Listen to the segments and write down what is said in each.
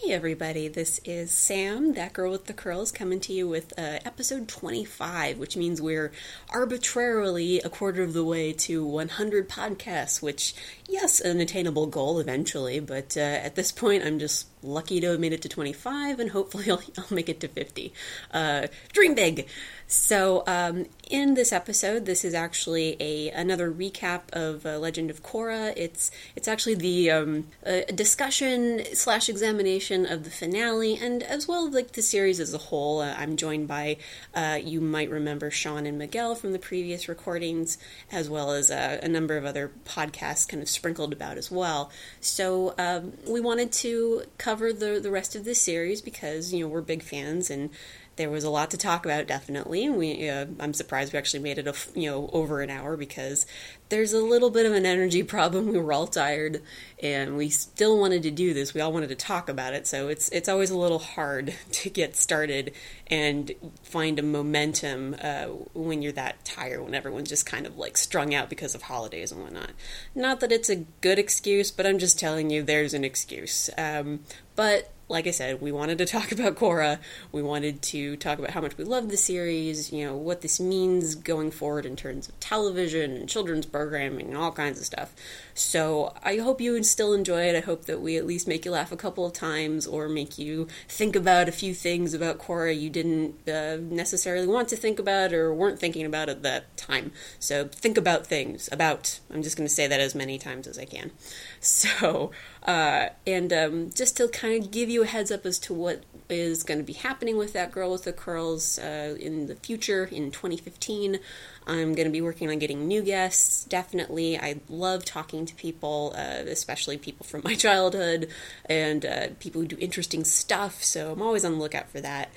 Hey everybody, this is Sam, that girl with the curls, coming to you with uh, episode 25, which means we're arbitrarily a quarter of the way to 100 podcasts, which, yes, an attainable goal eventually, but uh, at this point I'm just lucky to have made it to 25 and hopefully I'll, I'll make it to 50. Uh, dream big! So, um, in this episode, this is actually a another recap of uh, Legend of Korra. It's it's actually the um, discussion slash examination of the finale, and as well like the series as a whole. Uh, I'm joined by uh, you might remember Sean and Miguel from the previous recordings, as well as uh, a number of other podcasts kind of sprinkled about as well. So um, we wanted to cover the the rest of this series because you know we're big fans and there was a lot to talk about definitely. We uh, i'm surprised we actually made it you know over an hour because there's a little bit of an energy problem. We were all tired and we still wanted to do this. We all wanted to talk about it. So it's it's always a little hard to get started and find a momentum uh, when you're that tired when everyone's just kind of like strung out because of holidays and whatnot. Not that it's a good excuse but i'm just telling you there's an excuse. Um, but like I said, we wanted to talk about Korra. We wanted to talk about how much we love the series, you know, what this means going forward in terms of television and children's programming and all kinds of stuff. So I hope you still enjoy it. I hope that we at least make you laugh a couple of times or make you think about a few things about Korra you didn't uh, necessarily want to think about or weren't thinking about at that time. So think about things. About. I'm just going to say that as many times as I can. So, uh, and um, just to kind of give you a heads up as to what is going to be happening with that girl with the curls uh, in the future in 2015. I'm going to be working on getting new guests, definitely. I love talking to people, uh, especially people from my childhood and uh, people who do interesting stuff, so I'm always on the lookout for that.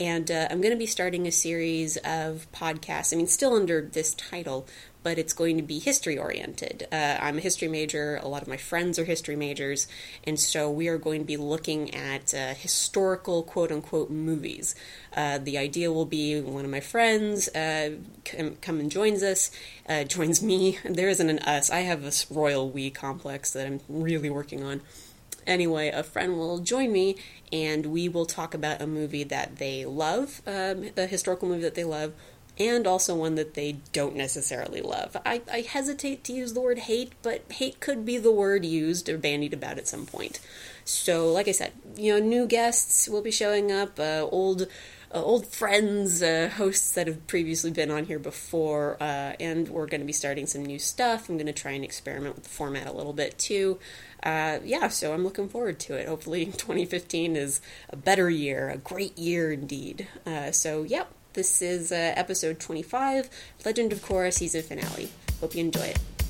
And uh, I'm going to be starting a series of podcasts, I mean, still under this title, but it's going to be history oriented. Uh, I'm a history major, a lot of my friends are history majors, and so we are going to be looking at uh, historical quote unquote movies. Uh, the idea will be one of my friends uh, come, come, and joins us, uh, joins me. There isn't an us. I have this royal we complex that I'm really working on. Anyway, a friend will join me and we will talk about a movie that they love, um, a historical movie that they love, and also one that they don't necessarily love. I, I, hesitate to use the word hate, but hate could be the word used or bandied about at some point. So, like I said, you know, new guests will be showing up, uh, old. Uh, old friends, uh, hosts that have previously been on here before, uh, and we're going to be starting some new stuff. I'm going to try and experiment with the format a little bit too. Uh, yeah, so I'm looking forward to it. Hopefully, 2015 is a better year, a great year indeed. Uh, so, yep, this is uh, episode 25, Legend of Korra season finale. Hope you enjoy it.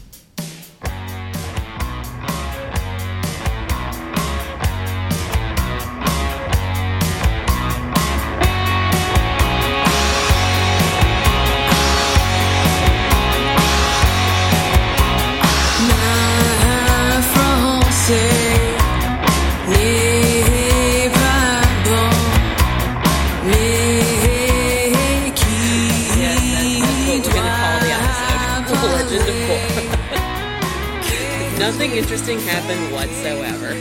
Nothing interesting happened whatsoever.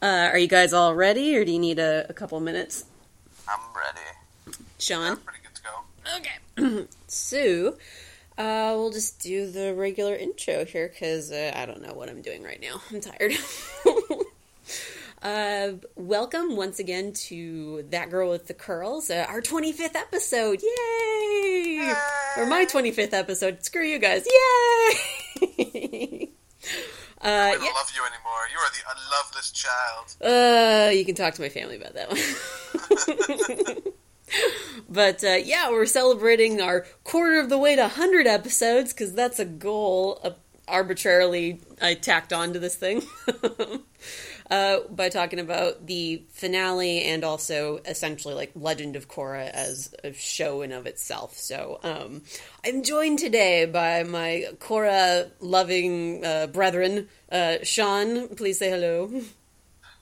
Uh, are you guys all ready, or do you need a, a couple minutes? I'm ready. Sean? I'm pretty good to go. Okay. so, uh, we'll just do the regular intro here, because uh, I don't know what I'm doing right now. I'm tired. Uh, welcome once again to That Girl with the Curls, uh, our 25th episode. Yay! Yay! Or my 25th episode. Screw you guys. Yay! Uh, I don't yeah. love you anymore. You are the unloveless child. Uh, you can talk to my family about that one. but uh, yeah, we're celebrating our quarter of the way to 100 episodes because that's a goal uh, arbitrarily I tacked onto this thing uh, by talking about the finale and also essentially like Legend of Korra as a show in of itself. So um, I'm joined today by my Korra loving uh, brethren. Uh, Sean, please say hello.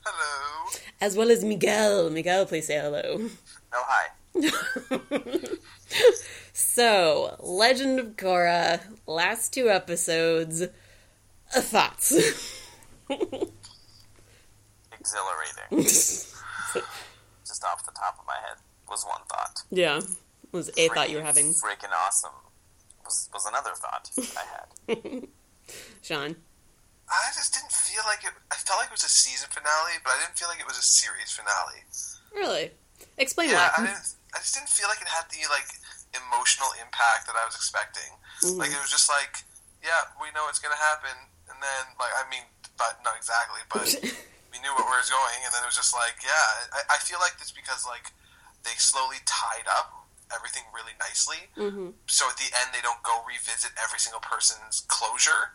Hello. As well as Miguel. Miguel, please say hello. Oh, hi. so, Legend of Korra, last two episodes. exhilarating. Just off the top of my head was one thought. Yeah, was a freaking, thought you were having. Freaking awesome was was another thought I had. Sean. I just didn't feel like it. I felt like it was a season finale, but I didn't feel like it was a series finale. Really? Explain yeah, why. I, I just didn't feel like it had the like emotional impact that I was expecting. Mm-hmm. Like it was just like, yeah, we know it's gonna happen, and then like I mean, but not exactly, but we knew where it was going, and then it was just like, yeah, I, I feel like it's because like they slowly tied up everything really nicely. Mm-hmm. So at the end, they don't go revisit every single person's closure.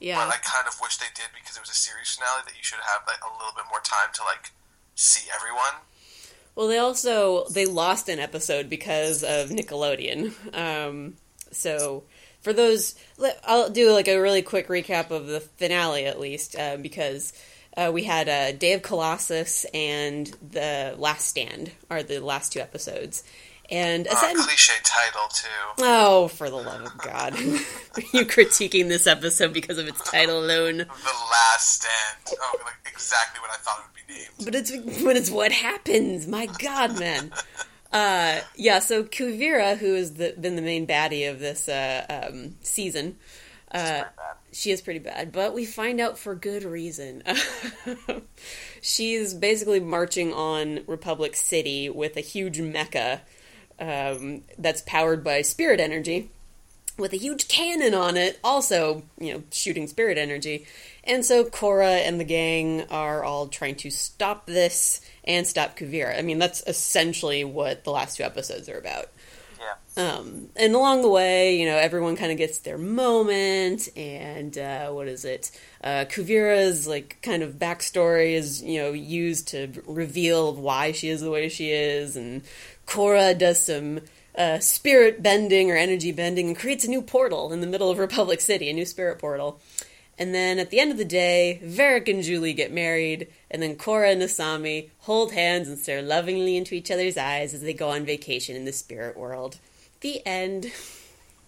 Yeah. But I kind of wish they did because it was a series finale that you should have like a little bit more time to like see everyone. Well, they also they lost an episode because of Nickelodeon. Um, so for those, I'll do like a really quick recap of the finale at least uh, because. Uh, we had uh, Day of Colossus and The Last Stand are the last two episodes, and uh, cliche title too. Oh, for the love of God! Are you critiquing this episode because of its title alone? The Last Stand. Oh, like exactly what I thought it would be named. But it's but it's what happens. My God, man. Uh, yeah. So Kuvira, who has been the main baddie of this uh, um, season, uh, she is pretty bad, but we find out for good reason. She's basically marching on Republic City with a huge mecha um, that's powered by spirit energy with a huge cannon on it, also, you know, shooting spirit energy. And so Korra and the gang are all trying to stop this and stop Kuvira. I mean, that's essentially what the last two episodes are about. Um, and along the way, you know, everyone kind of gets their moment, and uh, what is it? Uh, Kuvira's like kind of backstory is you know used to reveal why she is the way she is, and Korra does some uh, spirit bending or energy bending and creates a new portal in the middle of Republic City, a new spirit portal. And then at the end of the day, Varrick and Zhu Li get married, and then Korra and Asami hold hands and stare lovingly into each other's eyes as they go on vacation in the spirit world. The end.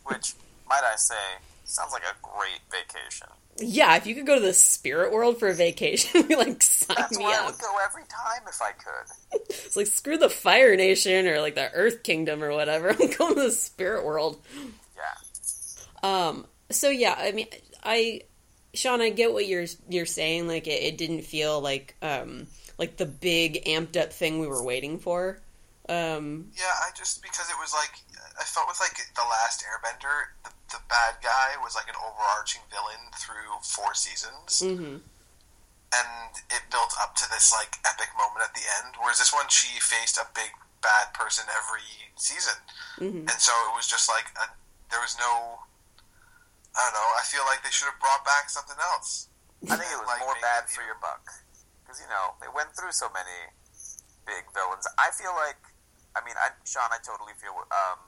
Which, might I say, sounds like a great vacation. Yeah, if you could go to the spirit world for a vacation, like sign That's me where up. I would go every time if I could. it's like screw the Fire Nation or like the Earth Kingdom or whatever. I'm going to the spirit world. Yeah. Um. So yeah, I mean, I, Sean, I get what you're you're saying. Like it, it didn't feel like um like the big amped up thing we were waiting for. Um. Yeah, I just because it was like I felt with like the last Airbender, the the bad guy was like an overarching villain through four seasons. Mm-hmm. And it built up to this like epic moment at the end. Whereas this one, she faced a big bad person every season, mm-hmm. and so it was just like a, there was no. I don't know. I feel like they should have brought back something else. I think it was like, more bad for your buck because you know they went through so many big villains. I feel like, I mean, I, Sean, I totally feel um,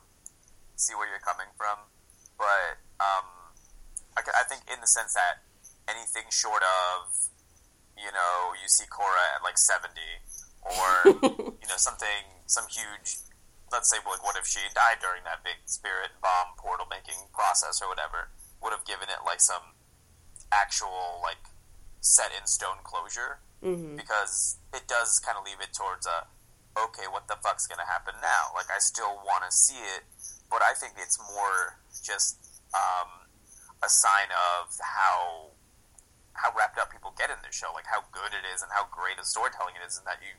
see where you're coming from but um, I, I think in the sense that anything short of you know you see Korra at like seventy or you know something some huge let's say like what if she died during that big spirit bomb portal making process or whatever would have given it like some actual like set in stone closure mm-hmm. because it does kind of leave it towards a okay what the fuck's gonna happen now like I still want to see it but I think it's more just um, a sign of how how wrapped up people get in this show, like how good it is and how great a storytelling it is, and that you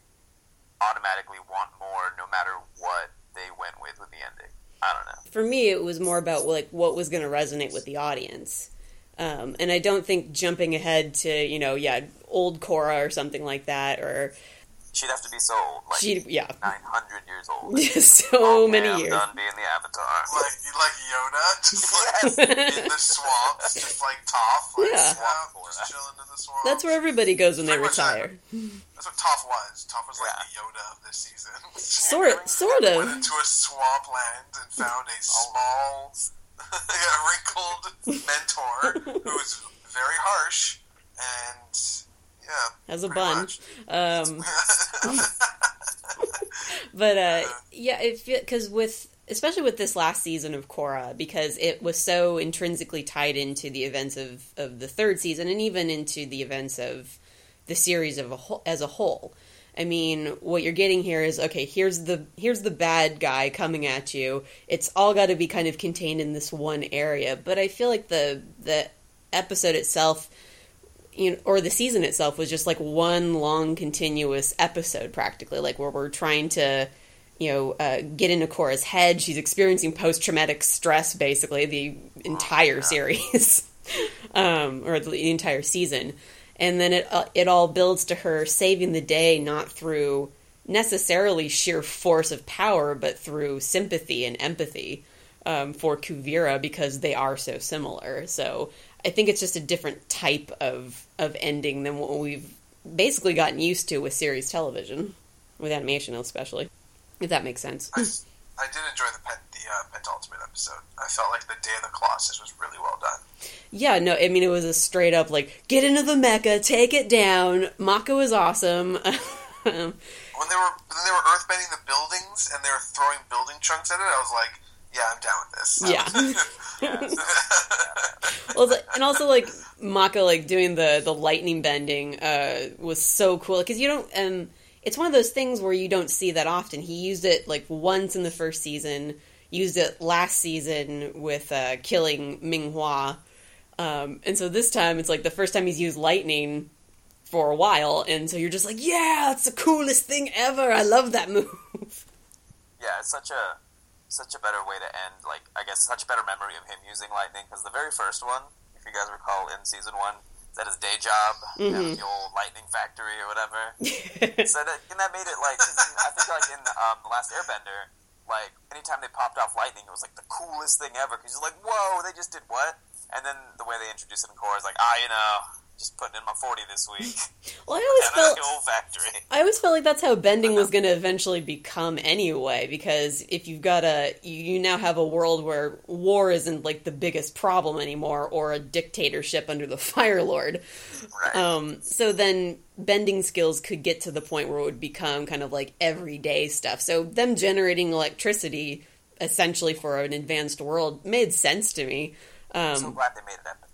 automatically want more no matter what they went with with the ending. I don't know. For me, it was more about like what was going to resonate with the audience. Um, and I don't think jumping ahead to you know yeah old Korra or something like that or She'd have to be so old, like she yeah, nine hundred years old. so oh, many years. Done being the Avatar, like like Yoda, just like in the swamps, just like Toph, like yeah. swamp, just chilling in the swamp. That's where everybody goes when they retire. That's what Toph was. Toph was like yeah. the Yoda of this season. sort sort of. Went into a swampland and found a oh. small, a wrinkled mentor who was very harsh and yeah, as a bun. Um, but uh, yeah, because with especially with this last season of Korra, because it was so intrinsically tied into the events of, of the third season and even into the events of the series of a whole, as a whole. I mean, what you're getting here is okay. Here's the here's the bad guy coming at you. It's all got to be kind of contained in this one area. But I feel like the the episode itself, you know, or the season itself was just like one long continuous episode, practically, like where we're trying to, you know, uh, get into Korra's head. She's experiencing post traumatic stress, basically the entire series, um, or the entire season. And then it uh, it all builds to her saving the day not through necessarily sheer force of power but through sympathy and empathy um, for Kuvira because they are so similar. So I think it's just a different type of of ending than what we've basically gotten used to with series television with animation especially if that makes sense I, I did enjoy the pen, the uh, penultimate episode I felt like the Day of the Colossus was really well done yeah, no, I mean it was a straight up like get into the mecha, take it down. Mako is awesome. when they were when they were earthbending the buildings and they were throwing building chunks at it, I was like, yeah, I'm down with this. Yeah. well, and also like Mako like doing the the lightning bending uh, was so cool because you don't um it's one of those things where you don't see that often. He used it like once in the first season, used it last season with uh, killing Ming-Hua um, and so this time it's like the first time he's used lightning for a while, and so you're just like, yeah, it's the coolest thing ever. I love that move. Yeah, it's such a such a better way to end. Like I guess such a better memory of him using lightning because the very first one, if you guys recall in season one, is at his day job, mm-hmm. the old lightning factory or whatever. so that and that made it like I think like in um, the last Airbender, like anytime they popped off lightning, it was like the coolest thing ever because you're like, whoa, they just did what? And then the way they introduced it in Korra is like, ah, you know, just putting in my forty this week. well, I always felt old factory. I always felt like that's how bending was going to eventually become anyway. Because if you've got a, you now have a world where war isn't like the biggest problem anymore, or a dictatorship under the Fire Lord. Right. Um, so then bending skills could get to the point where it would become kind of like everyday stuff. So them generating electricity essentially for an advanced world made sense to me. Um, so glad they made it though.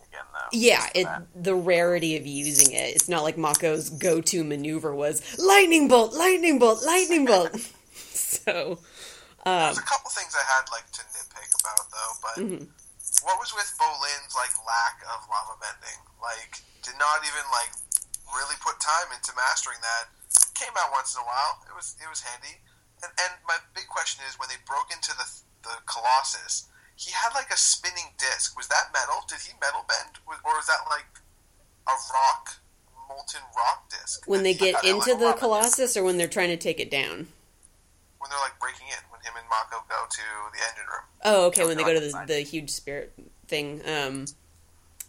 Yeah, it, the rarity of using it. It's not like Mako's go-to maneuver was lightning bolt, lightning bolt, lightning bolt. so, um, there's a couple things I had like to nitpick about though, but mm-hmm. what was with Bolin's like lack of lava bending? Like, did not even like really put time into mastering that. Came out once in a while. It was it was handy. And and my big question is when they broke into the the Colossus he had like a spinning disc. Was that metal? Did he metal bend, or was that like a rock, molten rock disc? When they get into the Colossus, or when they're trying to take it down? When they're like breaking in, when him and Mako go to the engine room. Oh, okay. When they go to the, the huge spirit thing. Um,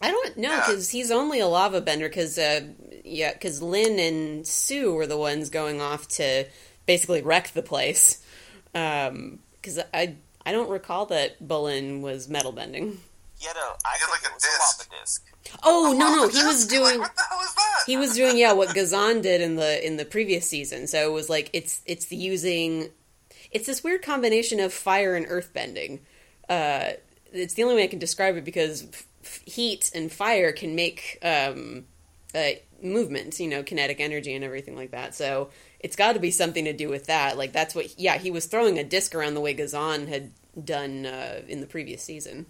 I don't know because yeah. he's only a lava bender. Because uh, yeah, because Lin and Su were the ones going off to basically wreck the place. Because um, I I don't recall that Bolin was metal bending. He had a, I he had like a disc. disc. Oh no no, he was doing. Like, what the hell is that? He was doing yeah what Ghazan did in the in the previous season. So it was like it's it's the using, it's this weird combination of fire and earth bending. Uh, it's the only way I can describe it because f- heat and fire can make um, uh, movement, you know, kinetic energy and everything like that. So it's got to be something to do with that. Like that's what, yeah, he was throwing a disc around the way Ghazan had done uh, in the previous season.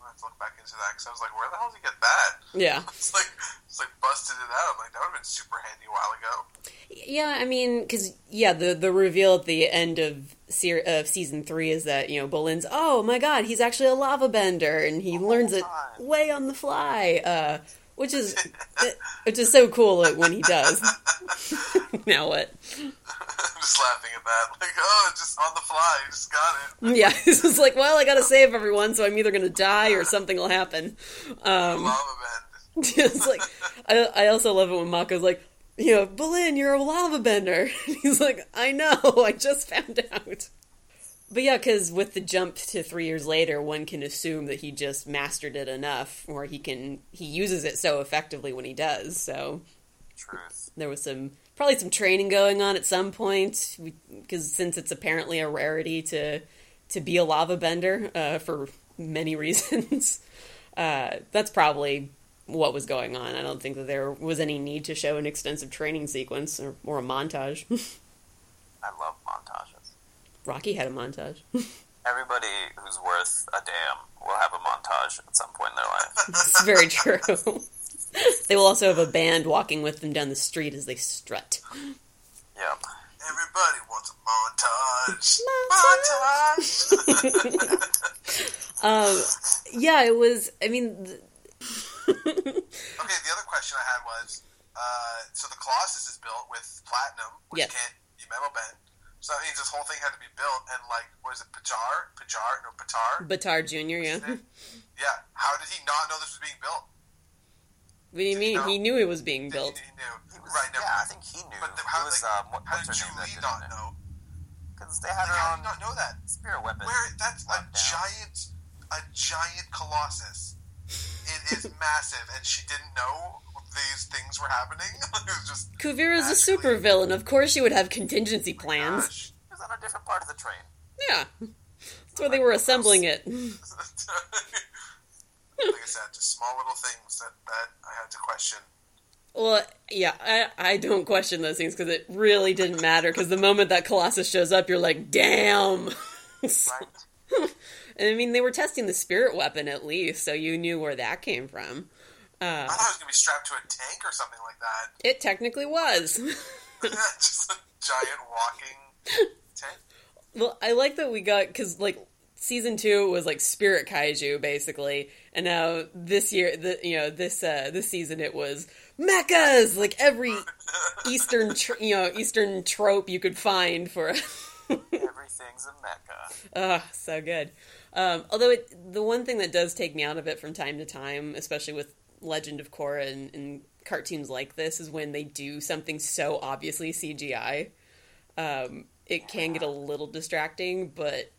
I have to look back into that because I was like, where the hell did he get that? Yeah, it's like it's like busted it out. I'm like, that would have been super handy a while ago. Yeah, I mean, because yeah, the the reveal at the end of se- of season three is that you know Bolin's oh my god, he's actually a lava bender, and he oh, learns it way on the fly. Uh, which is which is so cool when he does. now what? I'm just laughing at that. Like, oh, just on the fly, you just got it. Yeah, he's just like, well, I got to save everyone, so I'm either going to die or something will happen. Um, lava bend. it's like I, I also love it when Mako's like, you know, Bolin, you're a lava bender. he's like, I know, I just found out. But yeah, because with the jump to three years later, one can assume that he just mastered it enough, or he can he uses it so effectively when he does. So Truth. there was some probably some training going on at some point, because since it's apparently a rarity to to be a lava bender uh, for many reasons, uh, that's probably what was going on. I don't think that there was any need to show an extensive training sequence or, or a montage. I love montages. Rocky had a montage. Everybody who's worth a damn will have a montage at some point in their life. it's very true. they will also have a band walking with them down the street as they strut. Yep. Everybody wants a montage. Montage. Um, yeah, it was. I mean, th- Okay, the other question I had was, uh, so the Colossus is built with platinum, which Yes. can't be metal bent. So that means this whole thing had to be built, and like, was it, Pajar? Pajar? No, Patar? Batar Jr. Yeah. Yeah. How did he not know this was being built? What do you mean? He knew it was being He- built. He, knew. He was, right, never yeah, I think he knew. But the, how, was, like, um, what, how what's did her name that Zhu Li didn't know? know? Because they had Like, her how on did you not know that? spirit weapon. Where that's a down. giant, a giant colossus. It is massive, and she didn't know these things were happening. it was just Kuvira's a Actually- supervillain. Of course, she would have contingency oh plans. gosh. Was on a different part of the train. Yeah, that's oh where they were assembling it. like I said, just small little things that, that I had to question. Well, yeah, I, I don't question those things because it really didn't matter. Because the moment that Colossus shows up, you're like, damn. Right? I mean, they were testing the spirit weapon at least, so you knew where that came from. I Uh, thought it was gonna be strapped to a tank or something like that. it technically was. just a giant walking tank. Well, I like that we got because like season two was like Spirit Kaiju basically, and now this year, the you know this uh this season it was mechas, like every Eastern tr- you know Eastern trope you could find for. Everything's a mecha. Oh, so good. Um, although it, the one thing that does take me out of it from time to time, especially with Legend of Korra and, and cartoons like this, is when they do something so obviously CGI. Um, it can get a little distracting, but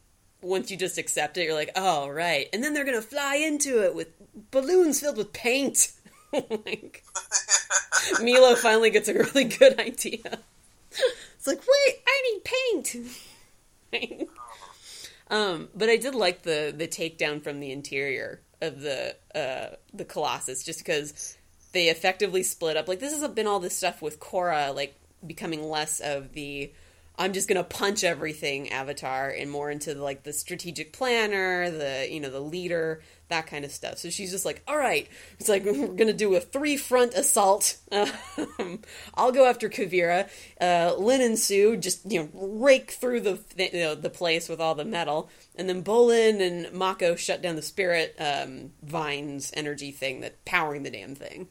once you just accept it, you're like, oh, right. And then they're going to fly into it with balloons filled with paint. like, Meelo finally gets a really good idea. It's like, wait, I need paint. um, but I did like the the takedown from the interior of the uh, the Colossus, just because they effectively split up. Like this has been all this stuff with Korra, like becoming less of the I'm just gonna punch everything avatar and more into the, like the strategic planner, the you know the leader, that kind of stuff. So she's just like, all right, it's like we're gonna do a three front assault. Um, I'll go after Kuvira. Uh, Lin and Su just you know rake through the th- you know, the place with all the metal, and then Bolin and Mako shut down the spirit um, vines energy thing that powering the damn thing.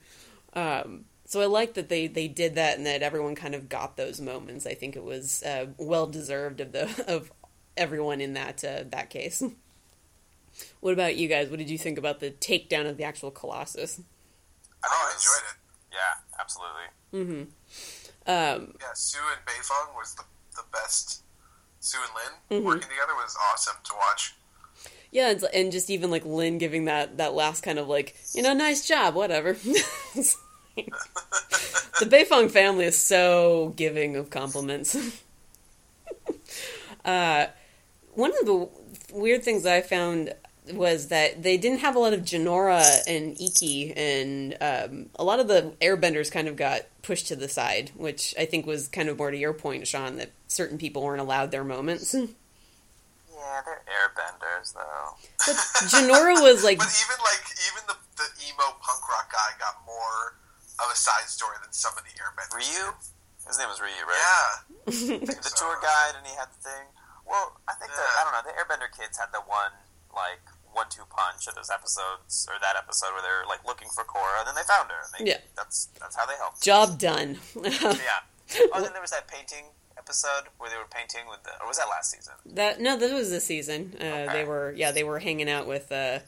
Um, so I like that they, they did that and that everyone kind of got those moments. I think it was uh, well deserved of the of everyone in that uh, that case. what about you guys? What did you think about the takedown of the actual Colossus? I, I enjoyed it. Yeah, absolutely. Um, Yeah, Su and Beifong was the, the best. Su and Lin Mm-hmm. working together was awesome to watch. yeah, and, and just even like Lin giving that that last kind of like you know nice job, whatever. The Beifong family is so giving of compliments. uh, one of the weird things I found was that they didn't have a lot of Jinora and Ikki, and um, a lot of the airbenders kind of got pushed to the side, which I think was kind of more to your point, Sean, that certain people weren't allowed their moments. Yeah, they're airbenders though. But Jinora was like, But even like even the, the emo punk rock guy got more of a side story than some of the airbenders. Ryu? His name was Ryu, right? Yeah. The tour guide, and he had the thing. Well, I think the I don't know. The Airbender kids had the one like one-two punch of those episodes, or that episode where they're like looking for Korra, and then they found her. And they, Yeah. that's that's how they helped. job done. Yeah. Oh, then there was that painting episode where they were painting with the, or was that last season? That no, this was this season. Uh, Okay. They were yeah, they were hanging out with uh,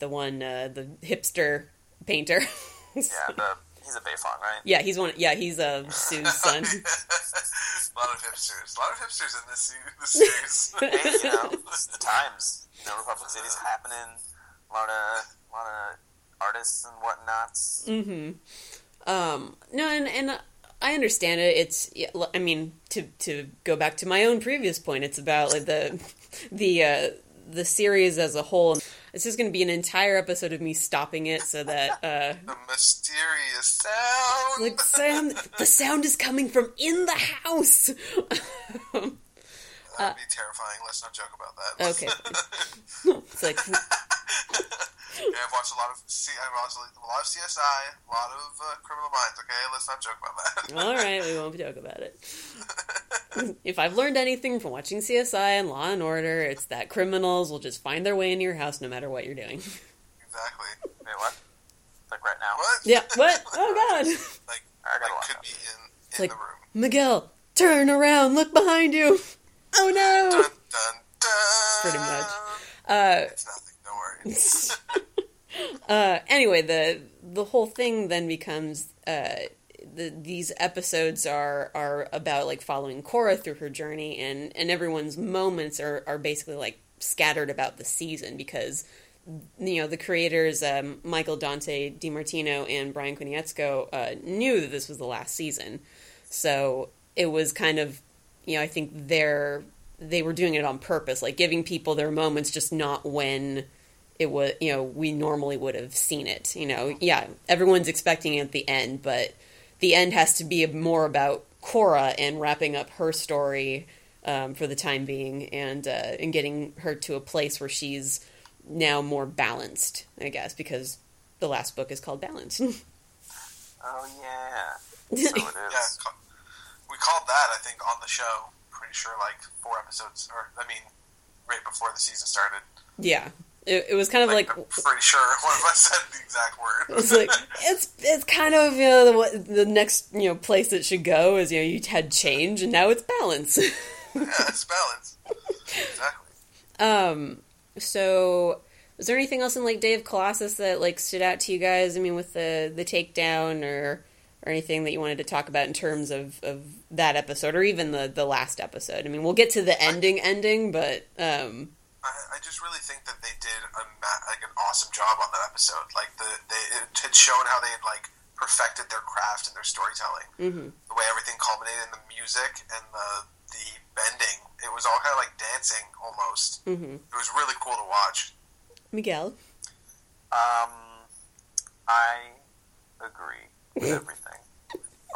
the one uh, the hipster painter. Yeah, the he's a Beifong, right? yeah, he's one. Yeah, he's a Su's son. a lot of hipsters. A lot of hipsters in this, this series. hey, you know, the times. You know, Republic City's happening. A lot of, a lot of artists and whatnots. Um, no, and and I understand it. It's I mean to to go back to my own previous point, it's about like the the uh, the series as a whole. It's just going to be an entire episode of me stopping it so that uh, The mysterious sound. like Sam, the sound is coming from in the house. that would be terrifying. Let's not joke about that. Okay. it's like Yeah, I've watched a lot of C- I've watched a lot of CSI, a lot of uh, Criminal Minds. Okay, let's not joke about that. All right, we won't joke about it. if I've learned anything from watching CSI and Law and Order, it's that criminals will just find their way into your house no matter what you're doing. exactly. Wait, what? Like right now? What? Yeah. What? Oh God. Like, I gotta like watch could that. be in, It's in like the room. Miguel, turn around, look behind you. Oh no. Dun dun dun. Pretty much. Uh, It's nothing. Don't worry. uh, anyway, the the whole thing then becomes uh, the, these episodes are are about like following Korra through her journey, and and everyone's moments are are basically like scattered about the season because you know the creators um, Michael Dante DiMartino and Brian Konietzko uh, knew that this was the last season, so it was kind of you know I think they're they were doing it on purpose, like giving people their moments, just not when it was you know we normally would have seen it. You know, yeah, everyone's expecting it at the end, but the end has to be more about Korra and wrapping up her story um, for the time being, and uh, and getting her to a place where she's now more balanced, I guess, because the last book is called Balance. Oh yeah. So it is. Yeah, ca- we called that I think on the show. Pretty sure like four episodes, or I mean, right before the season started. yeah, it, it was kind of like I'm pretty sure one of us said the exact word. It's like it's it's kind of you know the, the next you know place it should go is you know you had change and now it's balance. yeah, it's balance. Exactly. um, so was there anything else in like Day of Colossus that like stood out to you guys? I mean, with the the takedown or or anything that you wanted to talk about in terms of of that episode or even the the last episode? I mean, we'll get to the ending ending, but um, I, I just really think that they did a like an awesome job on that episode. Like the they it had shown how they had like perfected their craft and their storytelling. mhm. The way everything culminated in the music and the the bending. It was all kind of like dancing almost. Mhm. It was really cool to watch. Miguel. Um, I agree with everything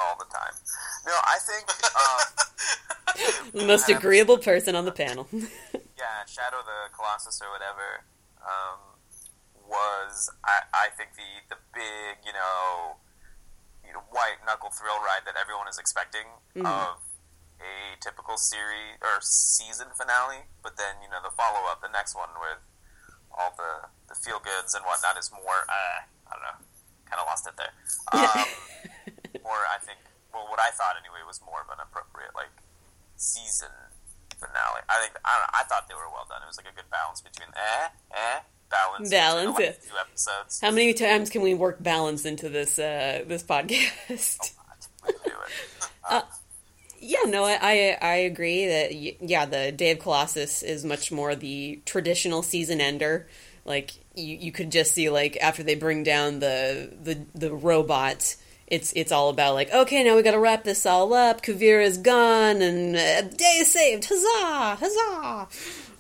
all the time. No, I think um, The most agreeable person on the panel. yeah, Shadow the Colossus or whatever um, was I, I think the the big you know you know white knuckle thrill ride that everyone is expecting Mhm. of a typical series or season finale, but then you know the follow up, the next one with all the the feel goods and whatnot is more uh, I don't know, kind of lost it there. Um, more I think well what I thought anyway was more of an appropriate like season finale. I think I, don't know, I thought they were well done. It was like a good balance between eh eh balance Balance, the yeah. two episodes. How many times can we work balance into this uh, this podcast? We can do it. Uh, Yeah, no, I, I I agree that yeah, the Day of Colossus is much more the traditional season ender. Like you, you could just see like after they bring down the the the robot, it's it's all about like okay, now we got to wrap this all up. Kuvira's gone and uh, day is saved. Huzzah! Huzzah!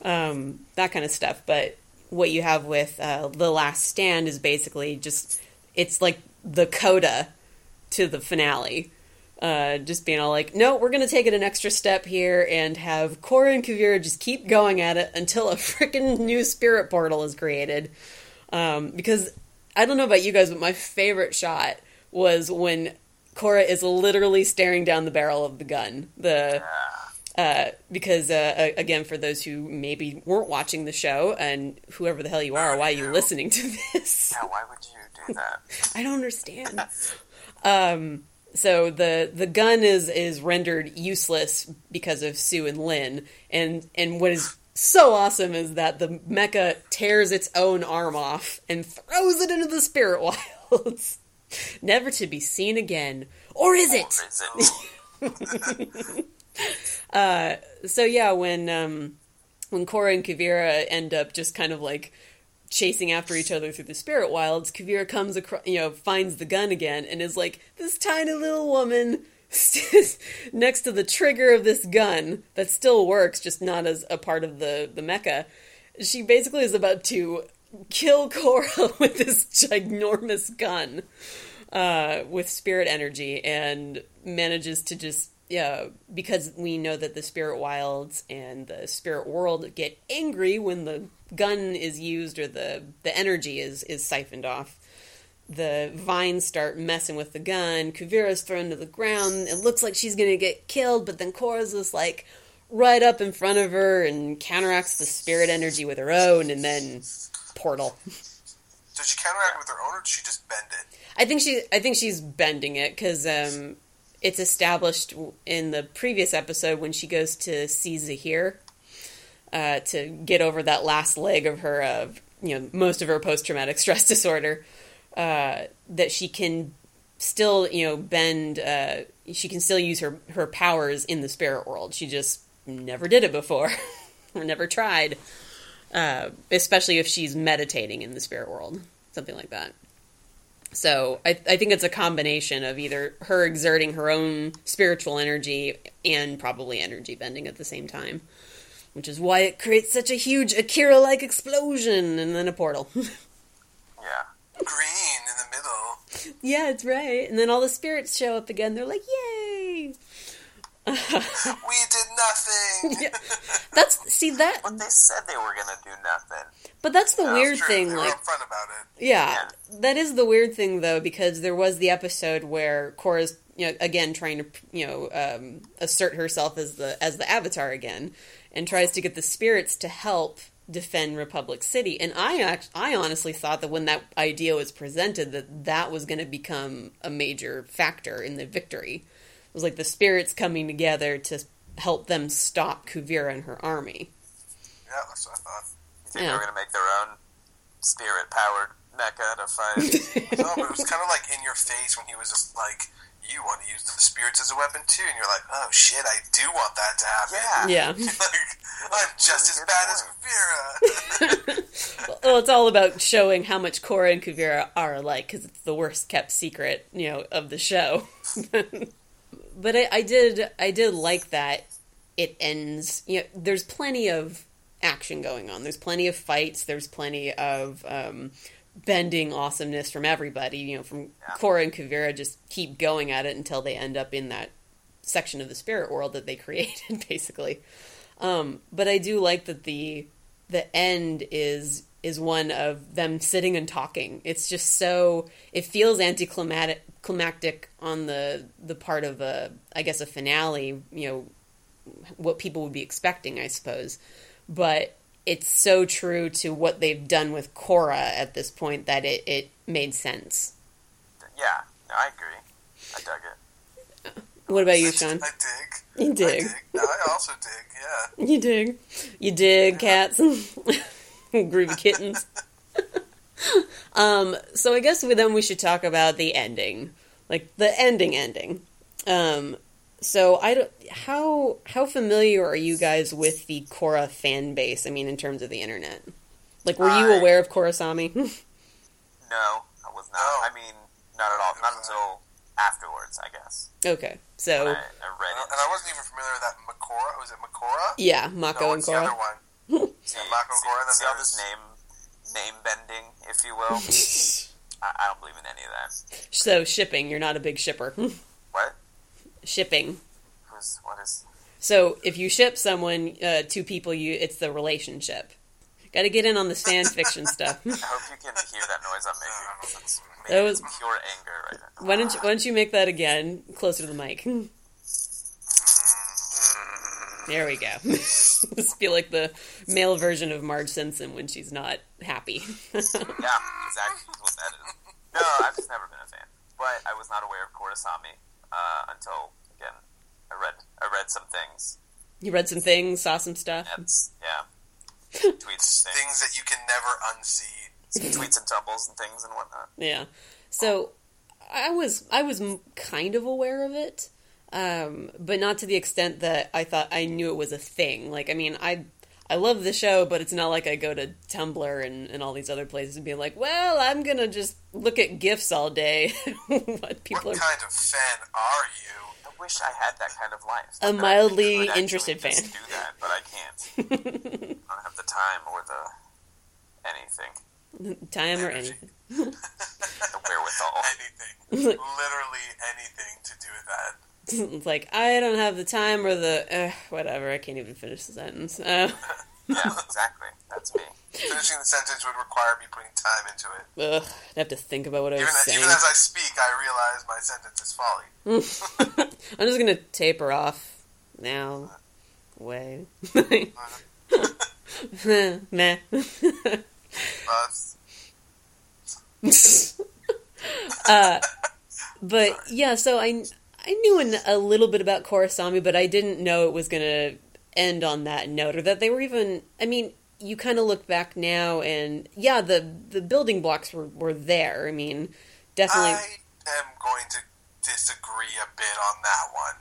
Um, that kind of stuff. But what you have with uh, the Last Stand is basically just it's like the coda to the finale uh, just being all like, no, we're going to take it an extra step here and have Korra and Kuvira just keep going at it until a freaking new spirit portal is created. Um, because I don't know about you guys, but my favorite shot was when Korra is literally staring down the barrel of the gun. The uh, because uh, again, for those who maybe weren't watching the show and whoever the hell you are, why are you listening to this? Yeah, why would you do that? I don't understand. um, so the the gun is is rendered useless because of Su and Lin, and and what is so awesome is that the mecha tears its own arm off and throws it into the spirit wilds, never to be seen again. Or is it? Or is it? Uh, so yeah, when um, when Korra and Kuvira end up just kind of like chasing after each other through the spirit wilds, Kuvira comes across, you know, finds the gun again and is like this tiny little woman next to the trigger of this gun that still works, just not as a part of the the mecha. She basically is about to kill Korra with this ginormous gun uh, with spirit energy and manages to just yeah because we know that the spirit wilds and the spirit world get angry when the gun is used or the the energy is is siphoned off. The vines start messing with the gun. Kuvira's thrown to the ground. It looks like she's gonna get killed but then Korra's just like right up in front of her and counteracts the spirit energy with her own and then portal. Does she counteract with her own, or does she just bend it? I think she I think she's bending it because um, it's established in the previous episode when she goes to see Zahir uh, to get over that last leg of her uh, you know most of her post traumatic stress disorder uh, that she can still you know bend uh, she can still use her her powers in the spirit world. She just never did it before or never tried uh, especially if she's meditating in the spirit world something like that. So I, I think it's a combination of either her exerting her own spiritual energy and probably energy bending at the same time, which is why it creates such a huge Akira-like explosion and then a portal. Yeah. Green in the middle. yeah, it's right. And then all the spirits show up again. They're like, "Yay!" We did nothing. Yeah. That's see that, But they said they were gonna do nothing. but that's the weird thing. they Like, upfront about it. Yeah, that is the weird thing though, because there was the episode where Korra's, you know, again trying to, you know, um, assert herself as the as the Avatar again, and tries to get the spirits to help defend Republic City. And I act, I honestly thought that when that idea was presented, that that was going to become a major factor in the victory. It was like the spirits coming together to help them stop Kuvira and her army. Yeah, that's what I thought. You think Yeah. they were gonna make their own spirit powered mecha to fight? No, but it was kind of like in your face when he was just like, "You want to use the spirits as a weapon too," and you're like, "Oh shit, I do want that to happen." yeah. Yeah. like, I'm just as good bad as Vera. well, it's all about showing how much Korra and Kuvira are alike because it's the worst kept secret, you know, of the show. but I, I did, I did like that it ends. You know, there's plenty of action going on. There's plenty of fights. There's plenty of um, bending awesomeness from everybody. You know, from Yeah. Korra and Kuvira just keep going at it until they end up in that section of the spirit world that they created, basically. Um, but I do like that the the end is is one of them sitting and talking. It's just so it feels anticlimactic climactic on the the part of a I guess a finale, you know, what people would be expecting, I suppose. But it's so true to what they've done with Korra at this point that it, it made sense. Yeah, no, I agree. I dug it. What about you, Sean? I dig. You I dig. dig. I also dig. Yeah. You dig. You dig cats. Groovy kittens. um, so I guess with them we should talk about the ending. Like the ending ending. Um so I don't how how familiar are you guys with the Korra fan base? I mean in terms of the internet. Like were you I- aware of Korrasami? No, I was not. No. I mean, not at all. Not until afterwards, I guess. okay. So I, I read And. I wasn't even familiar with that Makorra. Was it Makorra? yeah, No, and what's the other one? See, Mako see, Korra, then see all this name name bending, if you will. I, I don't believe in any of that. so shipping, you're not a big shipper. What? shipping. Who's what is? So if you ship someone, uh, two people, you it's the relationship. Got to get in on this fan fiction stuff. I hope you can hear that noise I'm making. It's That was- pure anger right now. Why don't you, why don't you make that again closer to the mic? There we go. Just feel like the male version of Marge Simpson when she's not happy. Yeah, exactly what that is. No, I've just never been a fan. But I was not aware of Korrasami uh, until again I read I read some things. you read some things, saw some stuff. That's yeah. Tweets, things, Things that you can never unsee. tweets and tumbles and things and whatnot. Yeah. So I was I was kind of aware of it, um, but not to the extent that I thought I knew it was a thing. Like I mean, I I love the show, but it's not like I go to Tumblr and, and all these other places and be like, well, I'm gonna just look at gifs all day. what people What are. kind of fan are you? I wish I had that kind of life. A mildly could actually interested just fan. Do that, but I can't. I don't have the time or the anything. Time or anything. The wherewithal. anything, literally anything to do with that. it's like I don't have the time or the uh, whatever. I can't even finish the sentence. Uh, Yeah, exactly. That's me. Finishing the sentence would require me putting time into it. ugh, I have to think about what I was Even, saying. even as I speak, I realize my sentence is folly. I'm just gonna taper off now. Way. Meh. But uh, but yeah, so I I knew an, a little bit about Korrasami, but I didn't know it was gonna end on that note, or that they were even. I mean, you kind of look back now, and yeah, the the building blocks were were there. I mean, definitely. I am going to disagree a bit on that one.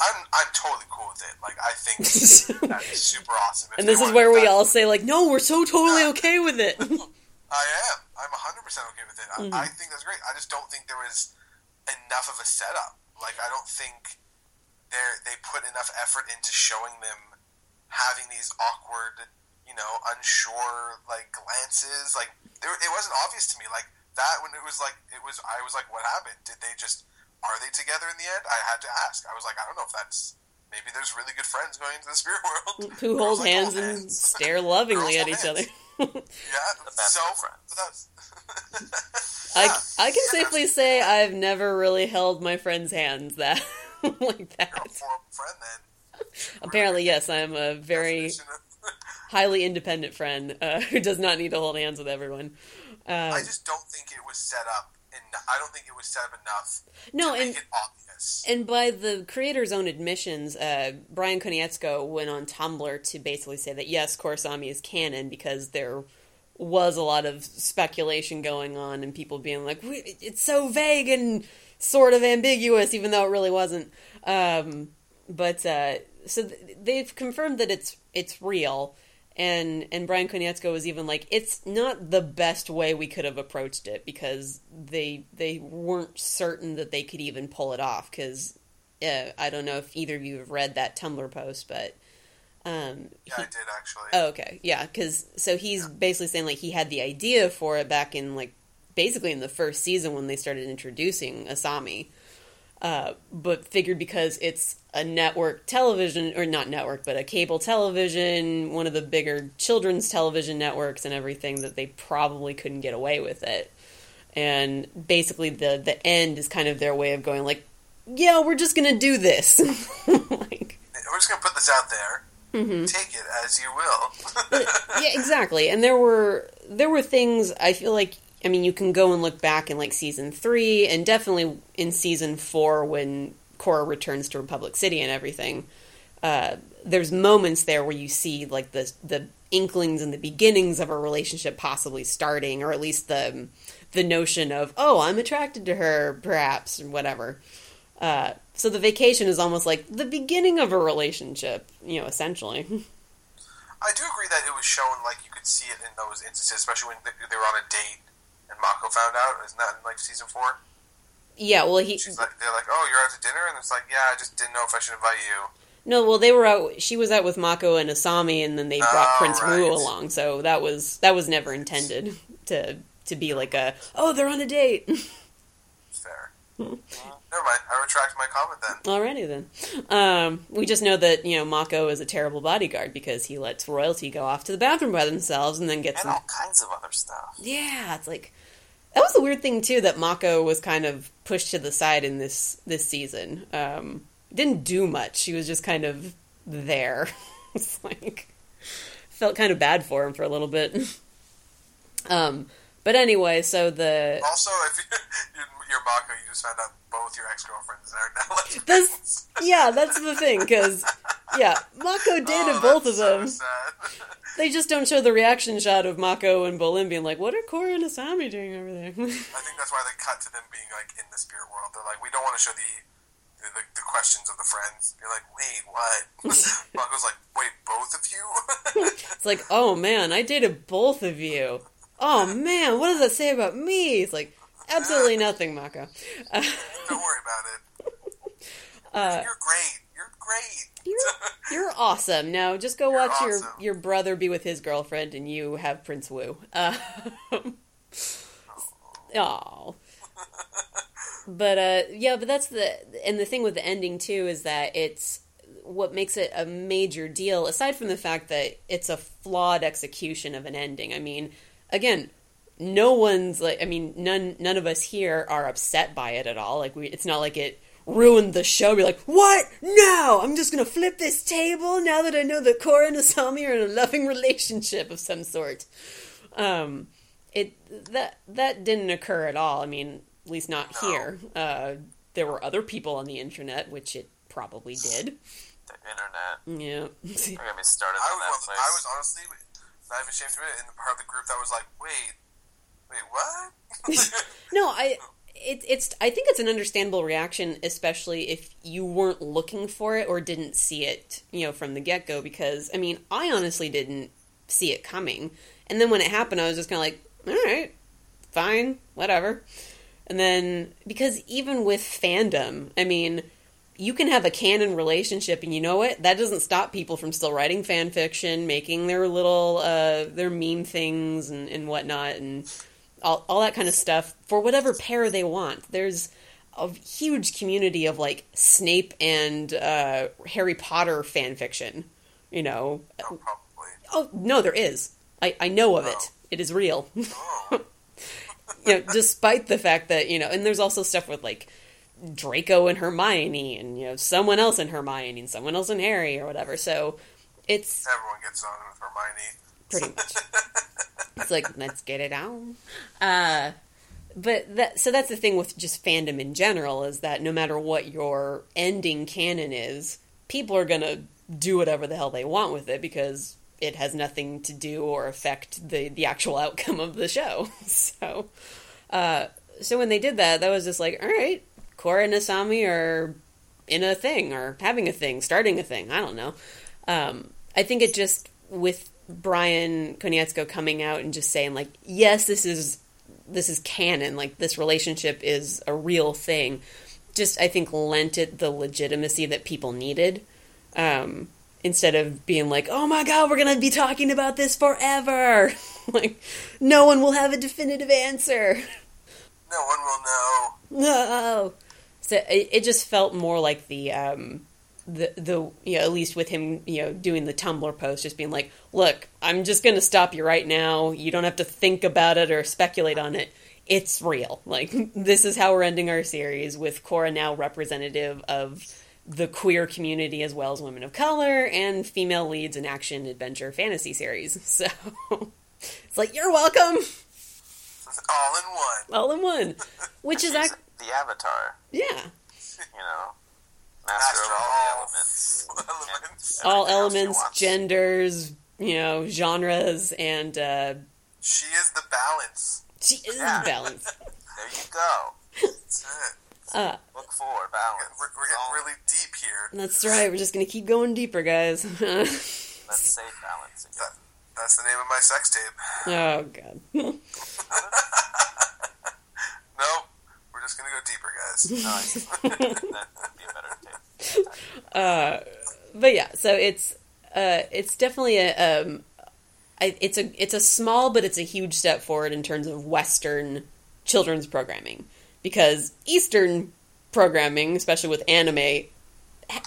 I'm I'm totally cool with it. Like I think that's super awesome. If and this is where we that- all say like, no, we're so totally okay with it. I am. I'm 100 percent okay with it. I, Mhm. I think that's great. I just don't think there was enough of a setup. Like I don't think they they put enough effort into showing them having these awkward, you know, unsure like glances. Like there, it wasn't obvious to me. Like that when it was like it was. I was like, what happened? Did they just are they together in the end? I had to ask. I was like, I don't know if that's maybe there's really good friends going into the spirit world Who Girls hold like hands hold and stare lovingly at hold each other. Yeah, The best so of friends. but that's- I, I can Yeah, safely say I've never really held my friend's hands that like You're a that. friend then. Apparently, yes, I'm a very of- highly independent friend uh, who does not need to hold hands with everyone. Uh, I just don't think it was set up, and I don't think it was set up enough no, to and make it obvious. and by the creator's own admissions, uh, Brian Konietzko went on Tumblr to basically say that yes, Korrasami is canon because there was a lot of speculation going on and people being like, it's so vague and sort of ambiguous, even though it really wasn't. Um, but uh, so th- they've confirmed that it's it's real. And and Brian Konietzko was even like, it's not the best way we could have approached it because they they weren't certain that they could even pull it off. Because uh, I don't know if either of you have read that Tumblr post, but um, yeah, I did actually. Oh, okay. Yeah, because so he's basically saying like he had the idea for it back in like basically in the first season when they started introducing Asami, uh, but figured because it's a network television or not network but a cable television, one of the bigger children's television networks and everything that they probably couldn't get away with it, and basically the the end is kind of their way of going like, yeah, we're just gonna do this, like. We're just gonna put this out there. Mm-hmm. Take it as you will. yeah, exactly. And there were there were things I feel like I mean you can go and look back in like season three and definitely in season four when Korra returns to Republic City and everything. Uh, there's moments there where you see like the the inklings and the beginnings of a relationship possibly starting, or at least the the notion of oh I'm attracted to her perhaps or whatever. Uh, so the vacation is almost like the beginning of a relationship, you know, essentially. I do agree that it was shown like you could see it in those instances, especially when they they were on a date and Mako found out. Isn't that in like season four? Yeah, well, he She's like, they're like, "Oh, you're out to dinner," and it's like, "Yeah, I just didn't know if I should invite you." No, well, they were out. She was out with Mako and Asami, and then they brought Oh, Prince Wu along. So that was that was never intended to to be like a oh they're on a date. Fair. Never mind. I retract my comment then. Alrighty then. Um, we just know that you know Mako is a terrible bodyguard because he lets royalty go off to the bathroom by themselves and then gets And them. all kinds of other stuff. Yeah, it's like that was the weird thing too that Mako was kind of pushed to the side in this this season. Um, didn't do much. She was just kind of there. it's like felt kind of bad for him for a little bit. um, but anyway, so the Also, if you, you're, you're Mako, you just found out both your ex girlfriends are now like That's- yeah, that's the thing because yeah, Mako oh, dated Oh, both of them. So sad. They just don't show the reaction shot of Mako and Bolin being like, "What are Korra and Asami doing over there?" I think that's why they cut to them being like in the spirit world. They're like, we don't want to show the the, the questions of the friends. You're like, wait, what? Mako's like, wait, both of you? It's like, oh man, I dated both of you. Oh man, what does that say about me? It's like, absolutely nothing, Mako. Uh, don't worry about it. uh, You're great. You're great. You're, you're awesome. No, just go You're watch your awesome. your brother be with his girlfriend, and you have Prince Wu. Uh, oh. But uh, yeah, but that's the and the thing with the ending too is that it's what makes it a major deal. Aside from the fact that it's a flawed execution of an ending. I mean, again, no one's like. I mean, none none of us here are upset by it at all. Like we, it's not like it ruined the show. Be like, what? No, I'm just gonna flip this table now that I know that Korra and Asami are in a loving relationship of some sort. Um, it that that didn't occur at all. I mean, at least not No. here. Uh, there were other people on the internet, which it probably did. The internet. Yeah. Don't get me started I on that was, place. I was honestly not even ashamed to it, in the part of the group that was like, wait, wait, what? no, I. It, it's. I think it's an understandable reaction, especially if you weren't looking for it or didn't see it, you know, from the get go. Because I mean, I honestly didn't see it coming, and then when it happened, I was just kind of like, all right, fine, whatever. And then because even with fandom, I mean, you can have a canon relationship, and you know what? That doesn't stop people from still writing fan fiction, making their little uh, their meme things and, and whatnot, and all all that kind of stuff for whatever pair they want. There's a huge community of like Snape and uh, Harry Potter fan fiction. You know, oh, probably. oh no, there is. I I know of it. It is real. Oh, you know, despite the fact that you know, and there's also stuff with like Draco and Hermione, and you know, someone else in Hermione, and someone else in Harry, or whatever. So it's everyone gets on with Hermione. pretty much. it's like let's get it on. Uh, but that so that's the thing with just fandom in general is that no matter what your ending canon is, people are gonna do whatever the hell they want with it because it has nothing to do or affect the the actual outcome of the show. So, uh, so when they did that, that was just like, all right, Korra and Asami are in a thing or having a thing, starting a thing. I don't know. Um, I think it just with Brian Konietzko coming out and just saying like, yes, this is this is canon. Like this relationship is a real thing. Just I think lent it the legitimacy that people needed. Um, instead of being like, "Oh my god, we're gonna be talking about this forever," like no one will have a definitive answer. No one will know. No. So it, it just felt more like the um the the you know at least with him you know doing the Tumblr post just being like, look, I'm just gonna stop you right now. You don't have to think about it or speculate on it. It's real. Like this is how we're ending our series with Korra now representative of the queer community as well as women of color and female leads in action adventure fantasy series. So it's like you're welcome, All in one. all in one. Which is act the avatar, yeah. you know, master, Master of of all all the elements. elements. All everything else she elements, genders, you know, genres, and uh, She is the balance. she is Yeah. balanced. There you go. That's it. Uh, Look for balance. We're, we're getting really deep here. that's right. We're just gonna keep going deeper, guys. Let's say balance. That, that's the name of my sex tape. Oh, God. Nope. Just gonna go deeper, guys. Nice. That'd be a better tape. uh, but yeah, so it's uh, it's definitely a um, I, it's a it's a small but it's a huge step forward in terms of Western children's programming because Eastern programming, especially with anime,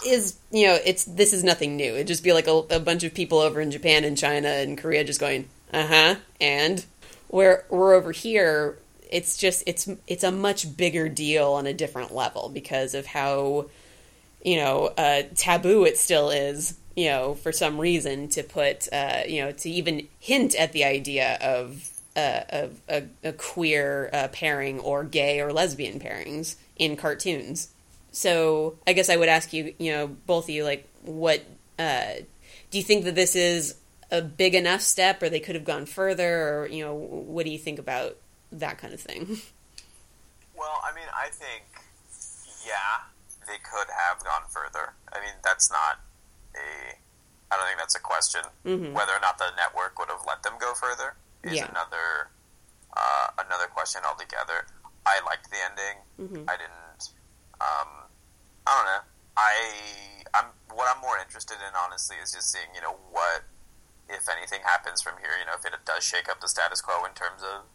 is you know it's this is nothing new. It'd just be like a, a bunch of people over in Japan and China and Korea just going uh huh and where we're over here. It's just it's it's a much bigger deal on a different level because of how you know, uh, taboo it still is, you know, for some reason to put, uh, you know, to even hint at the idea of, uh, of a, a queer uh, pairing or gay or lesbian pairings in cartoons. So I guess I would ask you, you know, both of you, like, what uh, do you think that this is a big enough step, or they could have gone further, or you know, what do you think about that kind of thing? Well, I mean, I think, yeah, they could have gone further. I mean, that's not a. I don't think that's a question. Mhm. Whether or not the network would have let them go further is Yeah. another uh, another question altogether. I liked the ending. Mhm. I didn't. Um, I don't know. I I'm what I'm more interested in, honestly, is just seeing you know what if anything happens from here. You know, if it does shake up the status quo in terms of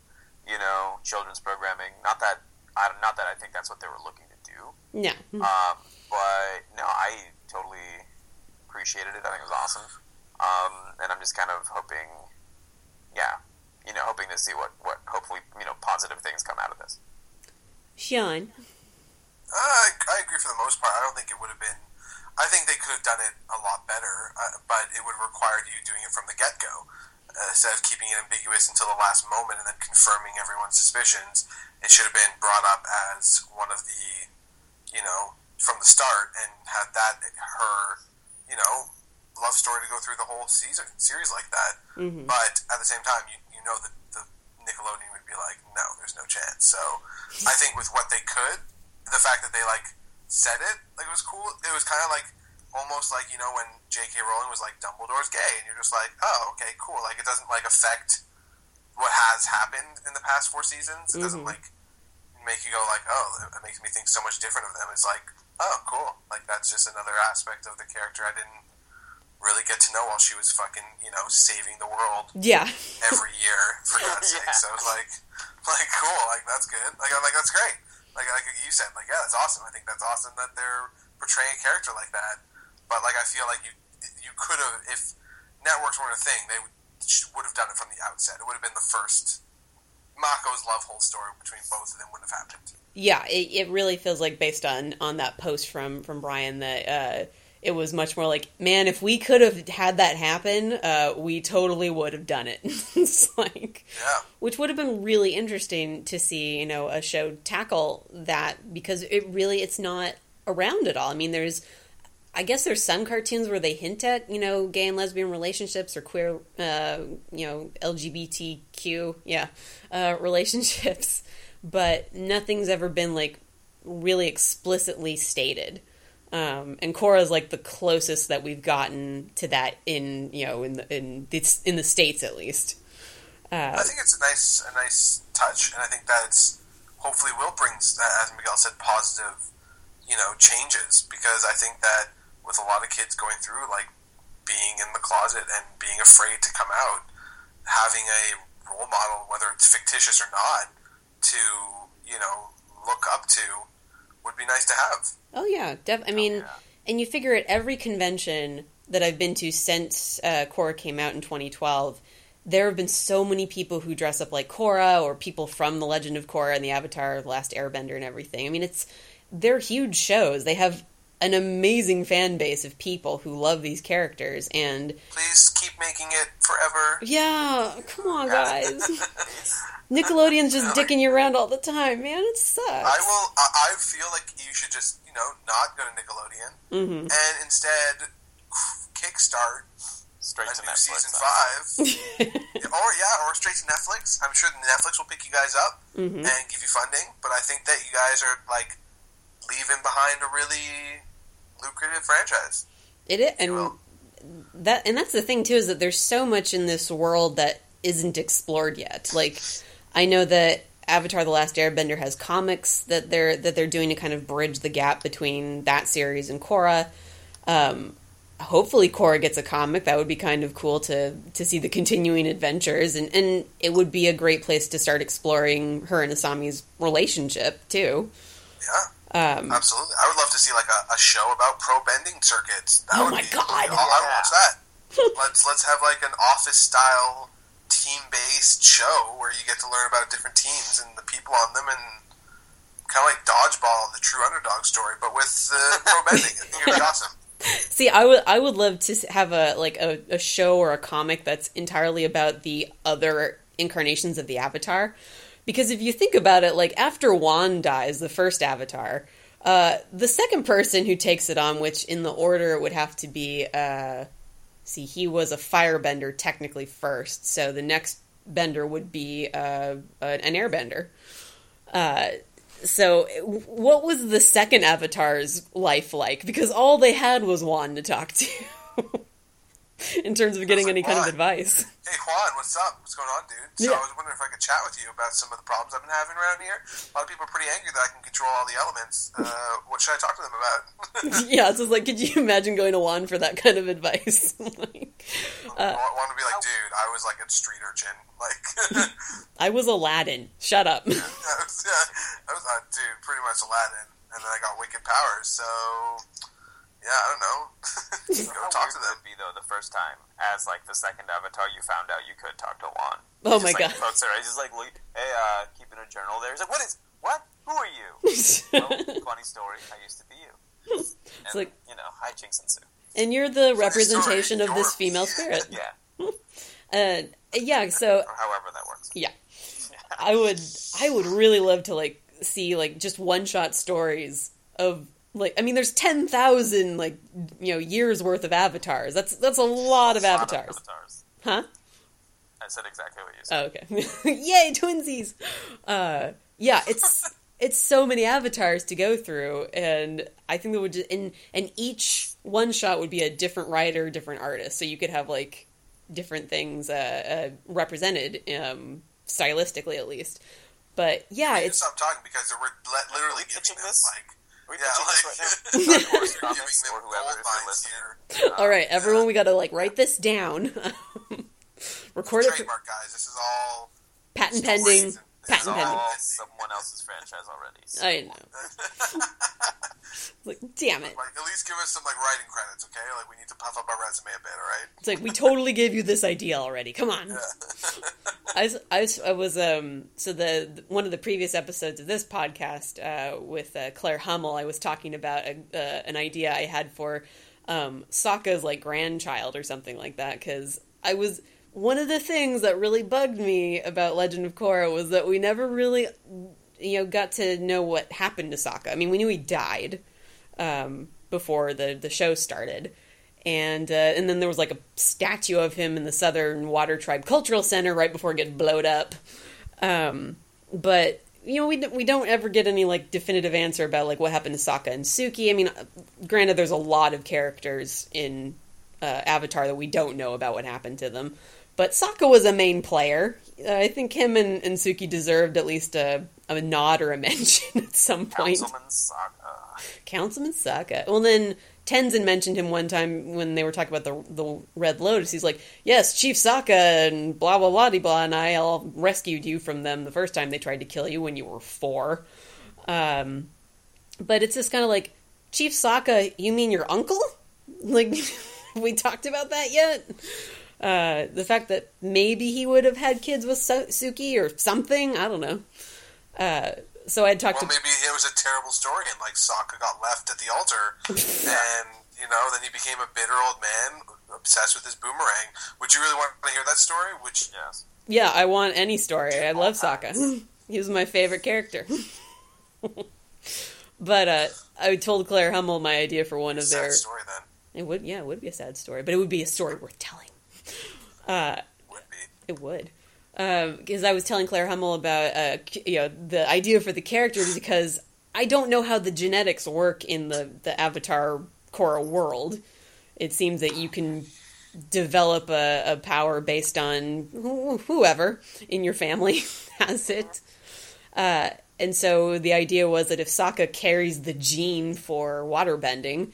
you know children's programming. Not that I not that I think that's what they were looking to do. No. Um, but no, I totally appreciated it. I think it was awesome. Um, and I'm just kind of hoping, yeah, you know, hoping to see what, what hopefully, you know, positive things come out of this. Sean. I, I agree for the most part. I don't think it would have been. I think they could have done it a lot better, uh, but it would have required you doing it from the get go. Uh, instead of keeping it ambiguous until the last moment and then confirming everyone's suspicions, it should have been brought up as one of the, you know, from the start and had that her, you know, love story to go through the whole season series like that. Mm-hmm. But at the same time, you, you know that the Nickelodeon would be like, no, there's no chance. So I think with what they could, the fact that they like said it, like it was cool. It was kind of like almost like you know when J.K. Rowling was like Dumbledore's gay, and you're just like, oh, okay, cool. Like it doesn't like affect what has happened in the past four seasons. It doesn't Mhm. like make you go like, oh, it makes me think so much different of them. It's like, oh, cool. Like that's just another aspect of the character I didn't really get to know while she was fucking, you know, saving the world Yeah. every year for God's Yeah. sake. So I was like, like cool, like that's good. Like I'm like that's great. Like like you said, like yeah, that's awesome. I think that's awesome that they're portraying a character like that. But like I feel like you you could have if networks weren't a thing, they would would have done it from the outset. It would have been the first Mako's love whole story between both of them would have happened. Yeah, it, it really feels like based on on that post from from Brian that uh, it was much more like, man, if we could have had that happen, uh, we totally would have done it. it's like, Yeah. which would have been really interesting to see, you know, a show tackle that because it really it's not around at all. I mean, there's. I guess there's some cartoons where they hint at, you know, gay and lesbian relationships or queer, uh, you know, LGBTQ, yeah, uh, relationships, but nothing's ever been like really explicitly stated. Um, and Korra's like the closest that we've gotten to that in, you know, in the in the, in the states at least. Uh, I think it's a nice a nice touch, and I think that hopefully will bring, as Miguel said, positive, you know, changes. Because I think that with a lot of kids going through like being in the closet and being afraid to come out, having a role model, whether it's fictitious or not, to you know look up to, would be nice to have. Oh yeah, def- I mean, yeah. and you figure at every convention that I've been to since uh, Korra came out in 2012, there have been so many people who dress up like Korra, or people from The Legend of Korra and the Avatar: The Last Airbender and everything. I mean, it's they're huge shows. They have an amazing fan base of people who love these characters, and Please keep making it forever. yeah, come on, guys. Nickelodeon's just dicking you around all the time, man. It sucks. I will. I, I feel like you should just you know not go to Nickelodeon hmm and instead kickstart Straight a to new Netflix. season huh? five, or yeah, or straight to Netflix. I'm sure Netflix will pick you guys up hmm and give you funding. But I think that you guys are like leaving behind a really lucrative franchise. It is, and Well- that and that's the thing too is that there's so much in this world that isn't explored yet. Like I know that Avatar: The Last Airbender has comics that they're that they're doing to kind of bridge the gap between that series and Korra. Um, hopefully, Korra gets a comic. That would be kind of cool to to see the continuing adventures, and and it would be a great place to start exploring her and Asami's relationship too. Yeah, Um, absolutely. I would love to see like a, a show about pro bending circuits. That Oh my be, God. I would watch that. let's let's have like an office style team based show where you get to learn about different teams and the people on them and kind of like dodgeball, the true underdog story, but with uh, pro bending. I think it'd be awesome. See, I would I would love to have a like a, a show or a comic that's entirely about the other incarnations of the Avatar, because if you think about it, like after Wan dies, the first Avatar, uh, the second person who takes it on, which in the order would have to be, uh, see, he was a firebender technically first, so the next bender would be uh, an airbender. Uh, so, what was the second Avatar's life like? Because all they had was Wan to talk to. in terms of getting like, any kind of advice. Hey Wan, what's up? What's going on, dude? So Yeah. I was wondering if I could chat with you about some of the problems I've been having around here. A lot of people are pretty angry that I can control all the elements. Uh, what should I talk to them about? yeah, so it's like, could you imagine going to Wan for that kind of advice? like, uh, Wan would be like, dude, I was like a street urchin. Like, I was Aladdin. Shut up. I was, I was uh, dude, pretty much Aladdin, and then I got wicked powers. So, yeah, I don't know. Go talk to them. it be though the first time, as like the second avatar, you found out you could talk to Wan. Oh my god. her. He's just like, look, hey, uh, keeping a journal there. He's like, what is? What? Who are you? well, funny story. I used to be you. And, like- you know, hi Jinx and Sue. and you're the Funny representation story, of this female spirit. Yeah, Uh, yeah, so or however that works. yeah, I would I would really love to like see like just one shot stories of like I mean there's ten thousand like you know years worth of avatars. That's that's a lot of A lot avatars, avatars. huh? I said exactly what you said. Oh, okay. Yay, twinsies. Uh, yeah, it's it's so many avatars to go through, and I think that would just, and and each one shot would be a different writer, different artist, so you could have like different things uh, uh, represented um, stylistically at least. But yeah, it's stop talking because we're literally giving them this? like. Are we Yeah, like, right now? Dark Horse giving Comics them or whoever, gold if you're mines listening. here. all right, everyone. We got to like write this down, record it, Trademark, guys. This is all patent pending, and- This is patent pending. someone else's franchise already. So. I know. like, damn it. Like, at least give us some like writing credits, okay? Like, we need to puff up our resume a bit, all right? It's like we totally gave you this idea already. Come on. I I was, um, so the one of the previous episodes of this podcast uh, with uh, Claire Hummel, I was talking about a, uh, an idea I had for um, Sokka's like grandchild or something like that because I was one of the things that really bugged me about Legend of Korra was that we never really, you know, got to know what happened to Sokka. I mean, we knew he died um, before the the show started, and uh, and then there was like a statue of him in the Southern Water Tribe Cultural Center right before it get blowed up. Um, but you know, we we don't ever get any like definitive answer about like what happened to Sokka and Suki. I mean, uh, granted, there's a lot of characters in uh, Avatar that we don't know about what happened to them. But Sokka was a main player. Uh, I think him and, and Suki deserved at least a, a nod or a mention at some point. Councilman Sokka. Councilman Sokka. Well, then Tenzin mentioned him one time when they were talking about the the Red Lotus. He's like, "Yes, Chief Sokka and blah blah blah blah, and I all rescued you from them the first time they tried to kill you when you were four. Um, but it's just kind of like, Chief Sokka, you mean your uncle? Like, we talked about that yet? Uh, the fact that maybe he would have had kids with Su- Suki or something. I don't know. Uh, so I had talked Well, to maybe it was a terrible story, and like Sokka got left at the altar, and you know, then he became a bitter old man obsessed with his boomerang. Would you really want to hear that story? Which Yes. Yeah, I want any story. I love Sokka. he was my favorite character. but uh, I told Claire Hummel my idea for one of sad their. story then It would, yeah, it would be a sad story, but it would be a story worth telling. Uh, would be. it would. Because I was telling Claire Hummel about uh, you know the idea for the character because I don't know how the genetics work in the the Avatar Korra world. It seems that you can develop a, a power based on wh- whoever in your family has it. Uh, and so the idea was that if Sokka carries the gene for waterbending,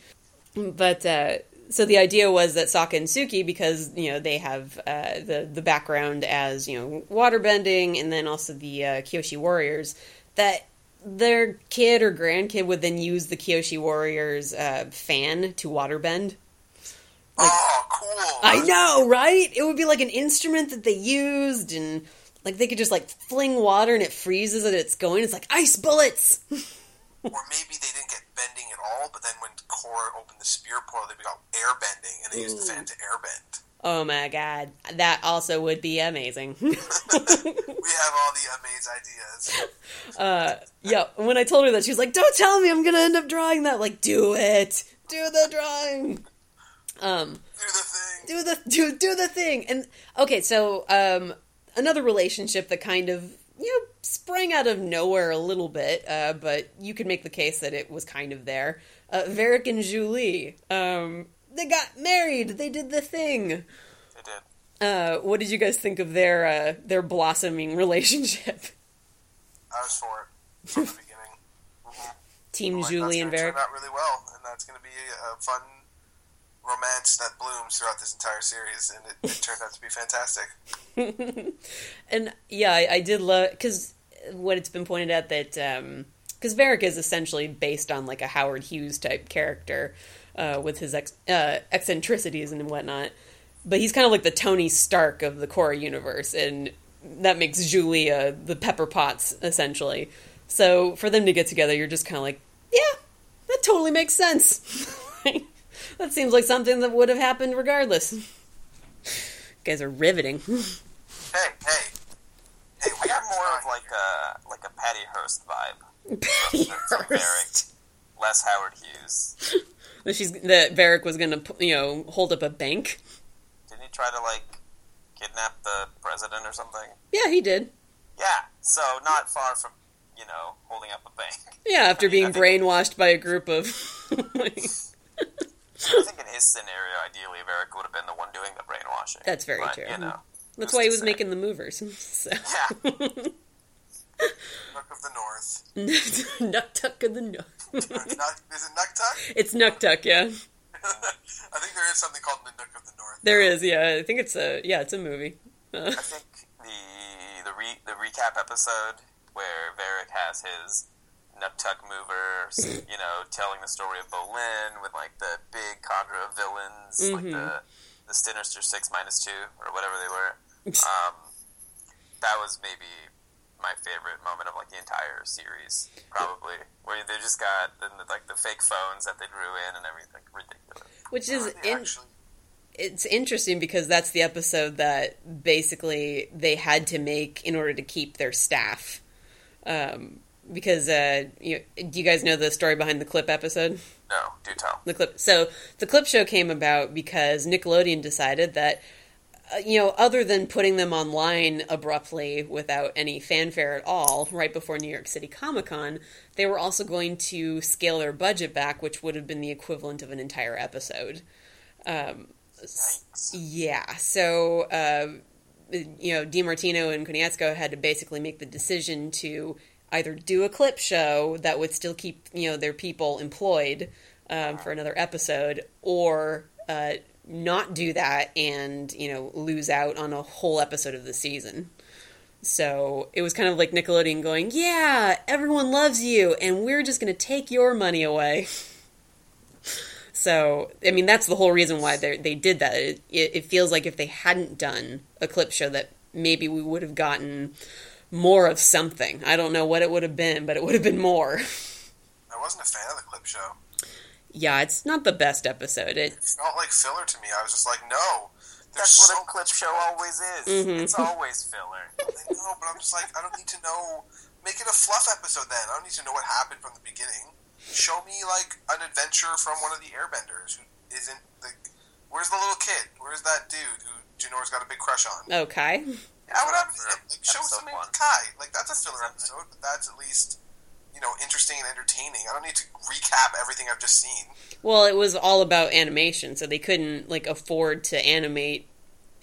but uh, so the idea was that Sokka and Suki, because you know they have uh, the the background as you know waterbending, and then also the uh, Kyoshi warriors, that their kid or grandkid would then use the Kyoshi warriors uh, fan to waterbend. oh, cool! I know, right? It would be like an instrument that they used, and like they could just like fling water and it freezes and it's going. It's like ice bullets. Or maybe they didn't get bending at all, but then when Korra opened the spear portal, they got air bending, and they used the fan to air bend. Oh my god, that also would be amazing. We have all the amazing ideas. uh, yeah, when I told her that, she was like, "Don't tell me I'm gonna end up drawing that." Like, do it, do the drawing. Um, Do the thing. do the do do the thing. And okay, so um, another relationship that kind of you know sprang out of nowhere a little bit, uh, but you could make the case that it was kind of there. Uh, Varrick and Zhu Li. Um, they got married. They did the thing. They did. Uh, what did you guys think of their uh, their blossoming relationship? I was for it from the beginning. Team Like, Zhu Li and that's gonna Varrick. turn out really well, and that's going to be a fun romance that blooms throughout this entire series, and it, it turned out to be fantastic. And yeah, I, I did love because what it's been pointed out that because Varrick is essentially based on like a Howard Hughes type character uh, with his ex, uh, eccentricities and whatnot, but he's kind of like the Tony Stark of the Korra universe, and that makes Zhu Li uh, the Pepper Potts essentially. So for them to get together, you're just kind of like, yeah, that totally makes sense. that seems like something that would have happened regardless. You guys are riveting. Hey, hey, hey, We got more of like a like a Patty Hearst vibe. Patty Hearst. Less Howard Hughes. that she's that Varrick was gonna you know hold up a bank. Didn't he try to like kidnap the president or something? Yeah, he did. Yeah. So not far from you know holding up a bank. Yeah, after I mean, being brainwashed by a group of. I think in his scenario, ideally, Varrick would have been the one doing the brainwashing. That's very but, true. You know. That's why he was making the movers. So. Yeah. Nook of the North. Nuktuk of the. Nuck, is it Nuktuk? It's Nuktuk, yeah. I think there is something called the Nook of the North. There is, yeah. I think it's a yeah, it's a movie. Uh, I think the the re, the recap episode where Varrick has his Nuktuk mover, you know, telling the story of Bolin with like the big cadre of villains, like the the Sinister Six minus two or whatever they were. Um, that was maybe my favorite moment of like the entire series, probably, where they just got the, like the fake phones that they drew in and everything, ridiculous. which is in, actually, it's interesting because that's the episode that basically they had to make in order to keep their staff. Um, because uh, you, do you guys know the story behind the clip episode? No, do tell. the clip. So the clip show came about because Nickelodeon decided that, you know, other than putting them online abruptly without any fanfare at all, right before New York City Comic Con, they were also going to scale their budget back, which would have been the equivalent of an entire episode. Um, yeah, so uh, you know, DiMartino and Konietzko had to basically make the decision to either do a clip show that would still keep you know their people employed um, for another episode, or uh, not do that and you know lose out on a whole episode of the season. So it was kind of like Nickelodeon going, "Yeah, everyone loves you, and we're just going to take your money away." So, I mean, that's the whole reason why they they did that. It, it, it feels like if they hadn't done a clip show, that maybe we would have gotten more of something. I don't know what it would have been, but it would have been more. I wasn't a fan of the clip show. Yeah, it's not the best episode. It, It felt like filler to me. I was just like, no. There's That's what so a clip show more. always is. Mhm. It's always filler. I know, but I'm just like, I don't need to know. Make it a fluff episode then. I don't need to know what happened from the beginning. Show me like an adventure from one of the Airbenders who isn't like. Where's the little kid? Where's that dude who Jinora's got a big crush on? okay. Yeah, what happened to for him? Like, show episode something one. with Kai. Like that's a filler episode, but that's at least you know interesting and entertaining. I don't need to recap everything I've just seen. Well, it was all about animation, so they couldn't like afford to animate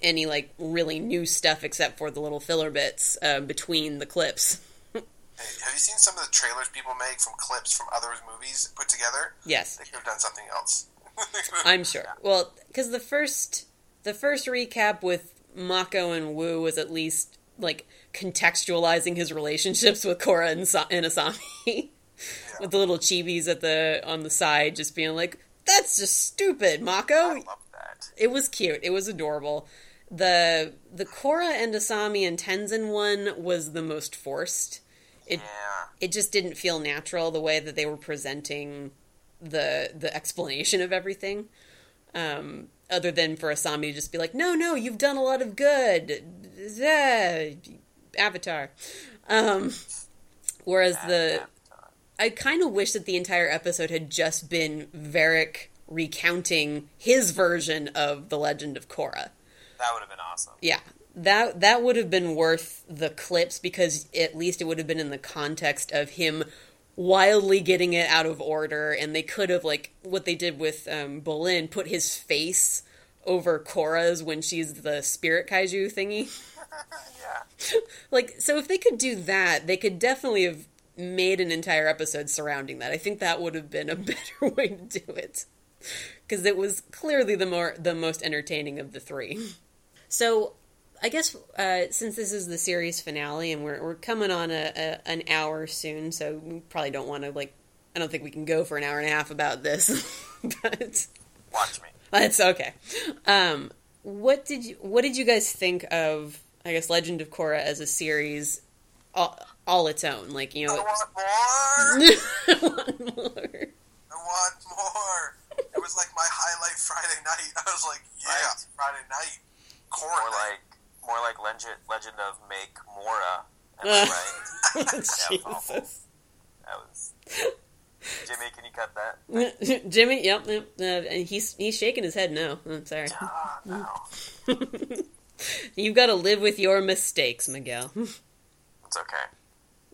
any like really new stuff except for the little filler bits uh, between the clips. Hey, have you seen some of the trailers people make from clips from other movies put together? Yes. They could have done something else. I'm sure. Well, because the first the first recap with Mako and Wu was at least like contextualizing his relationships with Korra and, Sa- and Asami, with the little chibis at the on the side, just being like, "That's just stupid, I Mako." love that. It was cute. It was adorable. the The Korra and Asami and Tenzin one was the most forced. It Yeah. it just didn't feel natural the way that they were presenting the the explanation of everything. Um, other than for Asami to just be like, "No, no, you've done a lot of good." Yeah, Avatar. Um, whereas the I kind of wish that the entire episode had just been Varrick recounting his version of the Legend of Korra. That would have been awesome. Yeah. That that would have been worth the clips because at least it would have been in the context of him wildly getting it out of order, and they could have like what they did with um, Bolin, put his face over Korra's when she's the spirit kaiju thingy. Yeah. like, so if they could do that, they could definitely have made an entire episode surrounding that. I think that would have been a better way to do it because it was clearly the more the most entertaining of the three. So, I guess uh, since this is the series finale and we're we're coming on a, a an hour soon, so we probably don't want to like. I don't think we can go for an hour and a half about this, but Watch me. that's okay. Um, what did you What did you guys think of? I guess Legend of Korra as a series, all, all its own. Like you I know, want more. One more. I want more. It was like my highlight Friday night. I was like, yeah, Right. Friday night. Core More night. like more like Legend Legend of Make Mora. Am I right? Jesus. That was Jimmy, can you cut that? Jimmy, yep, yep. Uh, and he's he's shaking his head no. I'm sorry. Ah, no. You've got to live with your mistakes, Miguel, It's okay.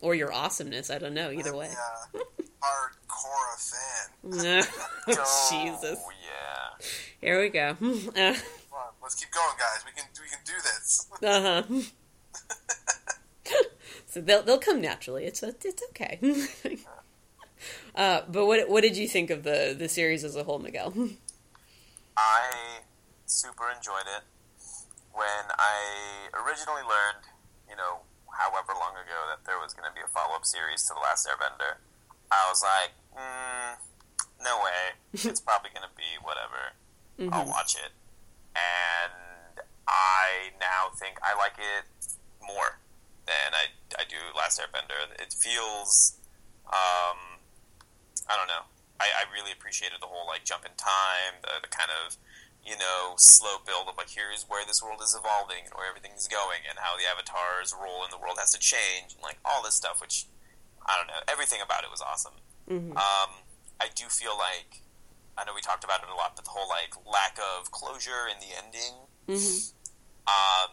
or your awesomeness. I don't know. Either way. Yeah. Hardcore fan. No. Jesus. Oh yeah. Here we go. Uh on, let's keep going, guys. We can we can do this. Uh huh. so they'll they'll come naturally. It's it's okay. uh, but what what did you think of the the series as a whole, Miguel? I super enjoyed it. When I originally learned, you know, however long ago that there was going to be a follow up series to The Last Airbender, I was like, mm, no way. It's probably going to be whatever. I'll watch it. And I now think I like it more than I, I do Last Airbender. It feels, um, I don't know. I, I really appreciated the whole like jump in time, the, the kind of you know slow build of like here's where this world is evolving and where everything is going and how the avatar's role in the world has to change and like all this stuff. Which I don't know. Everything about it was awesome. Mhm. Um, I do feel like I know we talked about it a lot, but the whole like lack of closure in the ending Mhm. um,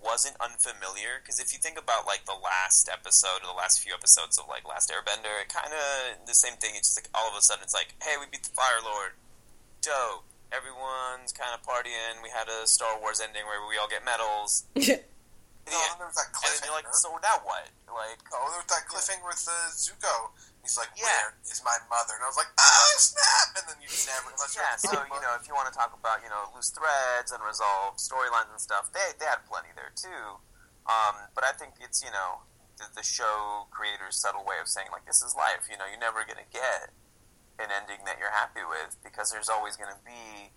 wasn't unfamiliar because if you think about like the last episode or the last few episodes of like Last Airbender, it kind of the same thing. It's just like all of a sudden it's like, hey, we beat the Fire Lord, dope. Everyone's kind of partying. We had a Star Wars ending where we all get medals. No, and there was that And then you're like, cliffhanger. so now what? Like, oh, there was that cliffhanger with uh, Zuko. He's like, Yeah. where is my mother? And I was like, oh snap! And then you never, unless you're yeah. So you know, if you want to talk about you know loose threads, and unresolved storylines and stuff, they they had plenty there too. Um, but I think it's you know the, the show creators' subtle way of saying like this is life. You know, you're never gonna get an ending that you're happy with because there's always gonna be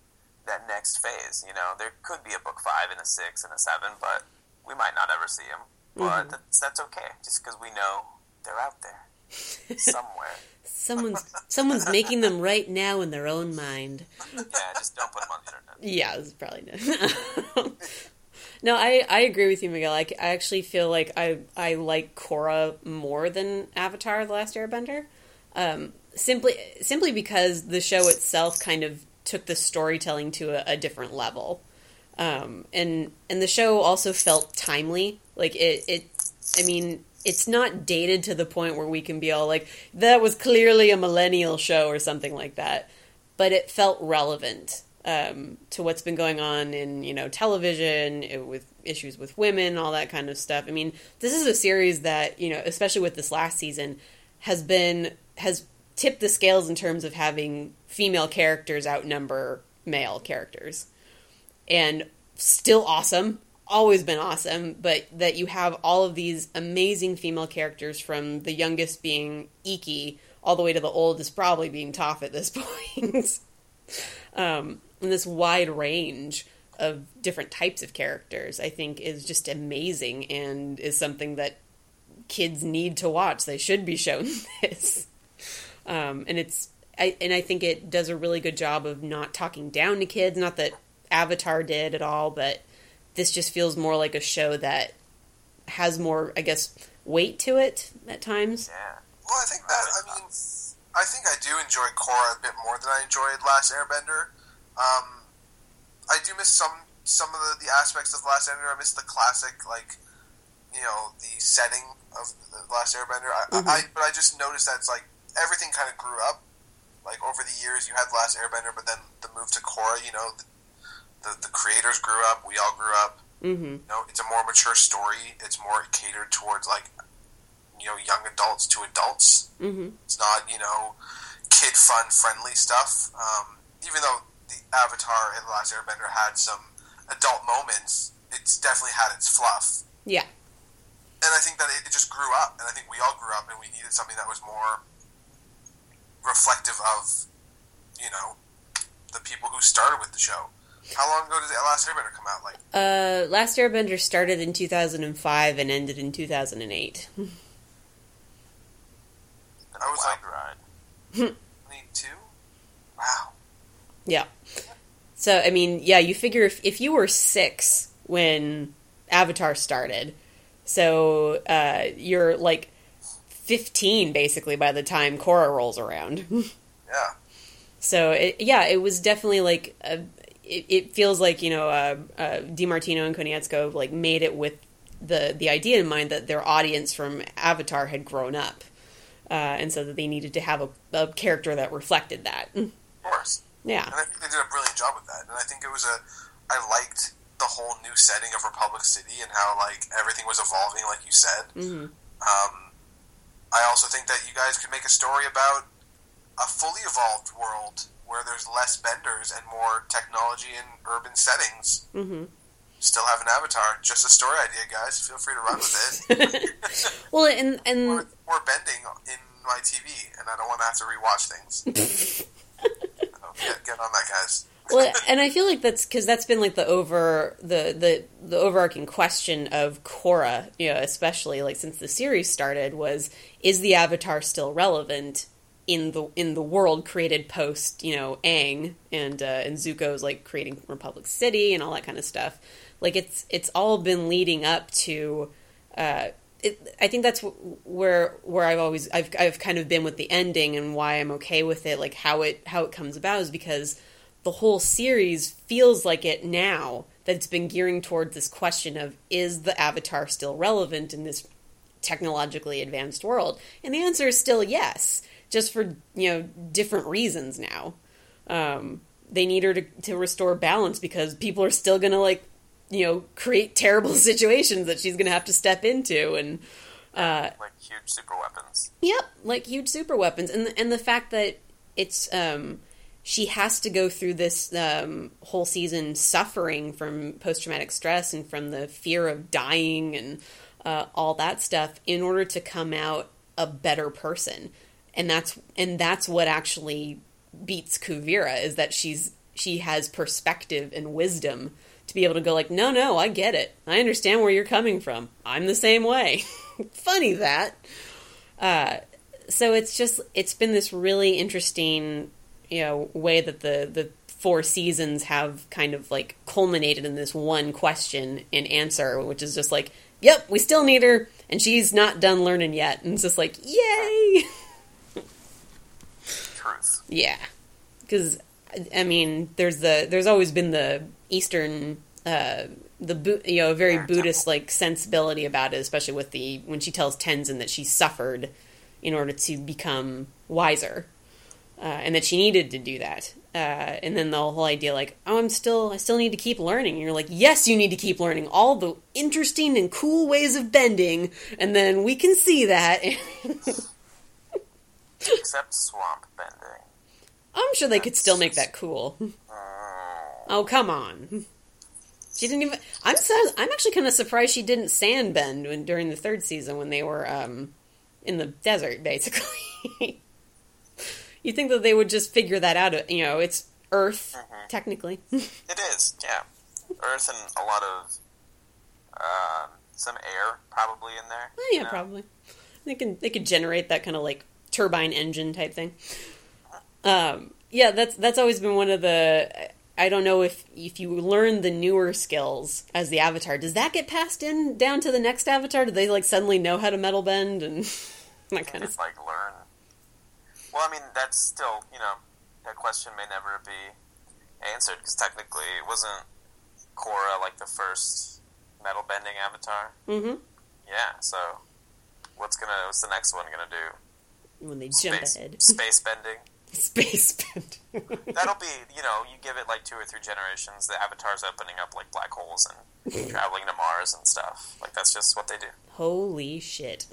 that next phase. You know, there could be a book five and a six and a seven, but we might not ever see them. But Mhm. that's, that's okay, just because we know they're out there somewhere. someone's someone's making them right now in their own mind. yeah, just don't put them on the internet. Yeah, is probably no. no, I, I agree with you, Miguel. I, I actually feel like I I like Korra more than Avatar: The Last Airbender, um, simply simply because the show itself kind of took the storytelling to a, a different level, um, and and the show also felt timely. Like it, it, I mean, it's not dated to the point where we can be all like, that was clearly a millennial show or something like that, but it felt relevant um, to what's been going on in you know television it, with issues with women, all that kind of stuff. I mean, this is a series that you know, especially with this last season, has been has tipped the scales in terms of having female characters outnumber male characters, and still awesome. Always been awesome, but that you have all of these amazing female characters from the youngest being Ikki all the way to the oldest probably being Toph at this point. um, and this wide range of different types of characters, I think, is just amazing and is something that kids need to watch. They should be shown this, um, and it's I and I think it does a really good job of not talking down to kids. Not that Avatar did at all, but this just feels more like a show that has more, I guess, weight to it at times. Yeah. Well, I think that, I mean, I think I do enjoy Korra a bit more than I enjoyed Last Airbender. Um, I do miss some some of the, the aspects of Last Airbender. I miss the classic, like, you know the setting of the Last Airbender. I, Mhm. I but I just noticed that it's like everything kind of grew up. Like over the years, you had the Last Airbender, but then the move to Korra. You know, the, the the creators grew up. We all grew up. Mm-hmm. You know, it's a more mature story. It's more catered towards like you know young adults to adults. Mm-hmm. It's not you know kid fun friendly stuff. Um, even though the Avatar and the Last Airbender had some adult moments, it's definitely had its fluff. Yeah. And I think that it, it just grew up, and I think we all grew up, and we needed something that was more reflective of you know the people who started with the show. How long ago did the Last Airbender come out? Like Uh, Last Airbender started in 2005 and ended in 2008. I was Wild like ride. twenty two. Wow. Yeah. So I mean, yeah, you figure if if you were six when Avatar started, so uh, you're like fifteen basically by the time Korra rolls around. Yeah. so it, yeah, it was definitely like a, it, it feels like you know uh, uh, DiMartino and Konietzko like made it with the the idea in mind that their audience from Avatar had grown up, uh, and so that they needed to have a, a character that reflected that. Of course. Yeah. And I think they did a brilliant job with that. And I think it was a. I liked the whole new setting of Republic City and how like everything was evolving, like you said. hmm Um, I also think that you guys could make a story about a fully evolved world where there's less benders and more technology in urban settings. hmm Still have an avatar. Just a story idea, guys. Feel free to run with it. well, and and more, more bending in my TV, and I don't want to have to rewatch things. So get, get on that, guys. Well, and I feel like that's because that's been like the over the the the overarching question of Korra, you know, especially like since the series started, was is the Avatar still relevant in the in the world created post you know Aang and uh, and Zuko's like creating Republic City and all that kind of stuff. Like it's it's all been leading up to. Uh, it, I think that's where where I've always I've I've kind of been with the ending and why I'm okay with it. Like how it how it comes about is because the whole series feels like it now that it's been gearing towards this question of is the avatar still relevant in this technologically advanced world? And the answer is still yes just for you know different reasons now. Um, they need her to, to restore balance because people are still gonna like you know create terrible situations that she's gonna have to step into and uh, Like huge super weapons. Yep, like huge super weapons, and the, and the fact that it's um, she has to go through this um, whole season suffering from post traumatic stress and from the fear of dying and uh, all that stuff in order to come out a better person, and that's and that's what actually beats Kuvira is that she's she has perspective and wisdom to be able to go like no no I get it. I understand where you're coming from. I'm the same way. Funny that. Uh, so it's just it's been this really interesting you know way that the the four seasons have kind of like culminated in this one question and answer which is just like yep we still need her and she's not done learning yet. And it's just like yay! Truth. yeah. Because i mean there's the there's always been the eastern uh the you know very Yeah, buddhist like sensibility about it especially with the when she tells tenzin that she suffered in order to become wiser uh, and that she needed to do that uh, and then the whole idea like oh i'm still i still need to keep learning and you're like yes you need to keep learning all the interesting and cool ways of bending and then we can see that Except swamp bending. i'm sure they could still make that cool Oh. Oh come on! She didn't even. I'm so. I'm actually kind of surprised she didn't sand bend when, during the third season when they were um, in the desert, basically. you think that they would just figure that out? You know, it's Earth Mhm. technically. It is, yeah. Earth and a lot of um, some air probably in there. Oh, you yeah, know? probably. They can they could generate that kind of like turbine engine type thing. Um, yeah, that's that's always been one of the. I don't know if if you learn the newer skills as the avatar, does that get passed in down to the next avatar? Do they like suddenly know how to metal bend and that kind of just like learn. Well, I mean, that's still you know that question may never be answered because technically it wasn't Korra like the first metal bending avatar. Mm-hmm. Yeah. So, what's gonna what's the next one gonna do? When they jump Space, ahead. space bending. Space bend. That'll be you know you give it like two or three generations. The avatars opening up like black holes and traveling to Mars and stuff. Like that's just what they do. Holy shit.